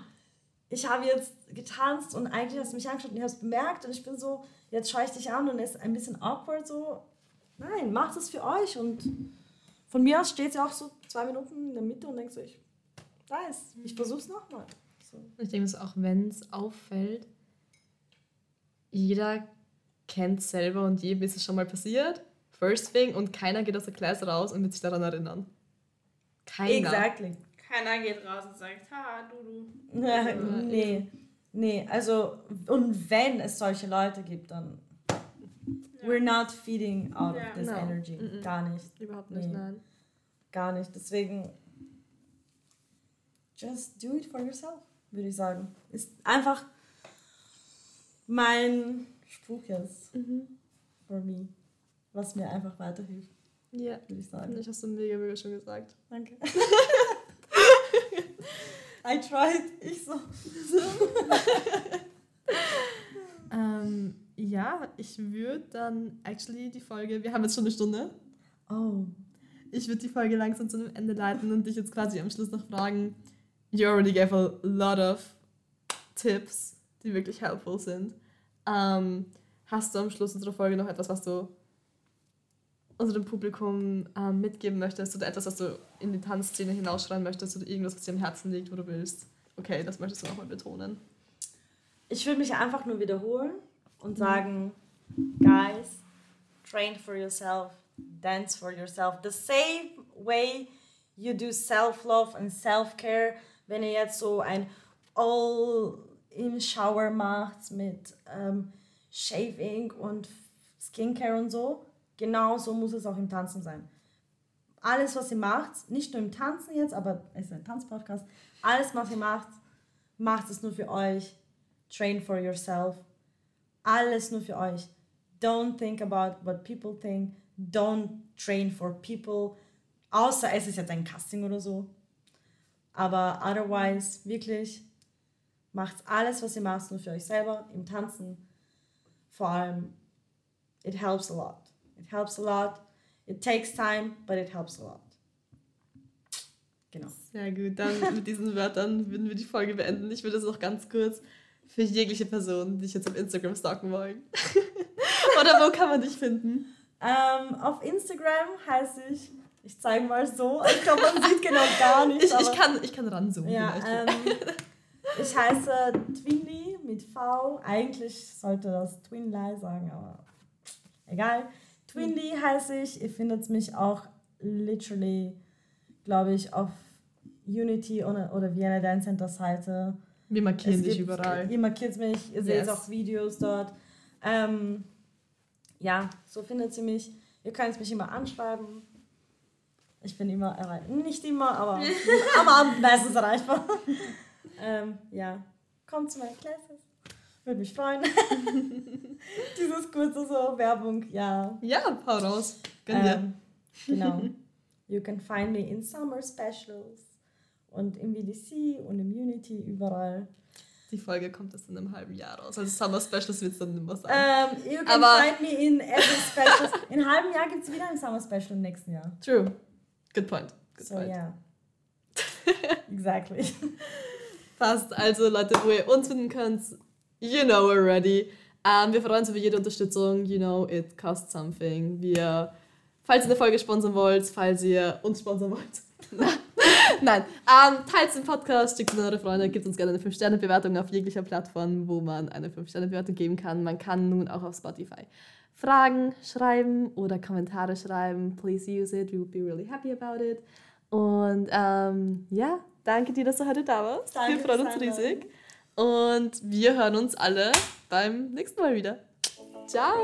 ich habe jetzt getanzt und eigentlich hast du mich angeschaut und ich habe es bemerkt und ich bin so, jetzt schaue ich dich an und es ist ein bisschen awkward so. Nein, macht es für euch und von mir aus steht sie auch so zwei Minuten in der Mitte und denkt sich, weiß, ich versuche es nochmal. So. Ich denke, es auch wenn es auffällt, jeder kennt selber und jedem ist es schon mal passiert. First thing und keiner geht aus der Klasse raus und wird sich daran erinnern. Keiner. Exactly. Keiner geht raus und sagt, ha, du, du. Ja, nee. Nee, also, und wenn es solche Leute gibt, dann we're not feeding out Ja. of this No. energy. Mhm. Gar nicht. Überhaupt nicht, Nee. nein. Gar nicht. Deswegen, just do it for yourself, würde ich sagen. Ist einfach mein Spruch jetzt Mhm. for me, was mir einfach weiterhilft, Ja, würde ich sagen. ich, hast du mega, mega schon gesagt. Danke. I tried. Ich so. Ähm, ja, ich würde dann actually die Folge, wir haben jetzt schon eine Stunde, Oh. ich würde die Folge langsam zu einem Ende leiten und dich jetzt quasi am Schluss noch fragen. You already gave a lot of Tipps, die wirklich helpful sind. Ähm, hast du am Schluss unserer Folge noch etwas, was du unserem Publikum ähm, mitgeben möchtest oder etwas, was du in die Tanzszene hinausschreiben möchtest oder irgendwas, was dir am Herzen liegt, wo du willst? Okay, das möchtest du nochmal betonen. Ich würde mich einfach nur wiederholen und sagen, guys, train for yourself, dance for yourself. The same way you do self-love and self-care, wenn ihr jetzt so ein All-in-Shower macht mit ähm, Shaving und Skincare und so, genau so muss es auch im Tanzen sein. Alles, was ihr macht, nicht nur im Tanzen jetzt, aber es ist ein Tanzpodcast, alles, was ihr macht, macht es nur für euch. Train for yourself. Alles nur für euch. Don't think about what people think. Don't train for people. Außer es ist jetzt ein Casting oder so. Aber otherwise, wirklich, macht alles, was ihr macht, nur für euch selber. Im Tanzen vor allem, it helps a lot. It helps a lot. It takes time, but it helps a lot. Genau. Sehr gut, dann mit diesen Wörtern würden wir die Folge beenden. Ich würde es noch ganz kurz für jegliche Person, die dich jetzt auf Instagram stalken wollen. Oder wo kann man dich finden? Ähm, auf Instagram heiße ich, ich zeige mal so, ich glaube, man sieht genau gar nichts. Ich, ich, kann, ich kann ranzoomen Ja, ähm, ich heiße Twinly mit V. Eigentlich sollte das Twinly sagen, aber egal. Twinly heiße ich. Ihr findet mich auch literally, glaube ich, auf Unity oder, oder Vienna Dance Center Seite. wir markieren Es dich gibt- überall. Ihr markiert mich, ihr seht Yes. auch Videos dort. Ähm, ja, so findet ihr mich. Ihr könnt mich immer anschreiben. Ich bin immer erreichbar. Nicht immer, aber am Abend meistens erreichbar. ähm, ja, kommt zu meinen Classes. Würde mich freuen. Dieses kurze so Werbung, ja. Ja, hau raus. Gönn dir. Ähm, genau. You can find me in Summer Specials und im VDC und im Unity überall. Die Folge kommt erst in einem halben Jahr raus. Also Summer Specials wird es dann immer sein. Ähm, you can Aber- find me in every special. In einem halben Jahr gibt es wieder ein Summer Special im nächsten Jahr. True. Good point. Good So, point. ja. exactly. Passt. Also Leute, wo ihr uns finden könnt, you know already. Ähm, wir freuen uns über jede Unterstützung. You know it costs something. Wir, falls ihr eine Folge sponsern wollt, falls ihr uns sponsern wollt. Nein. Ähm, teilt den Podcast, schickt es an eure Freunde, gebt uns gerne eine 5-Sterne-Bewertung auf jeglicher Plattform, wo man eine 5-Sterne-Bewertung geben kann. Man kann nun auch auf Spotify Fragen schreiben oder Kommentare schreiben. Please use it. We would be really happy about it. Und ähm, ja, danke dir, dass du heute da warst. Danke wir freuen uns riesig. Und wir hören uns alle beim nächsten Mal wieder. Ciao!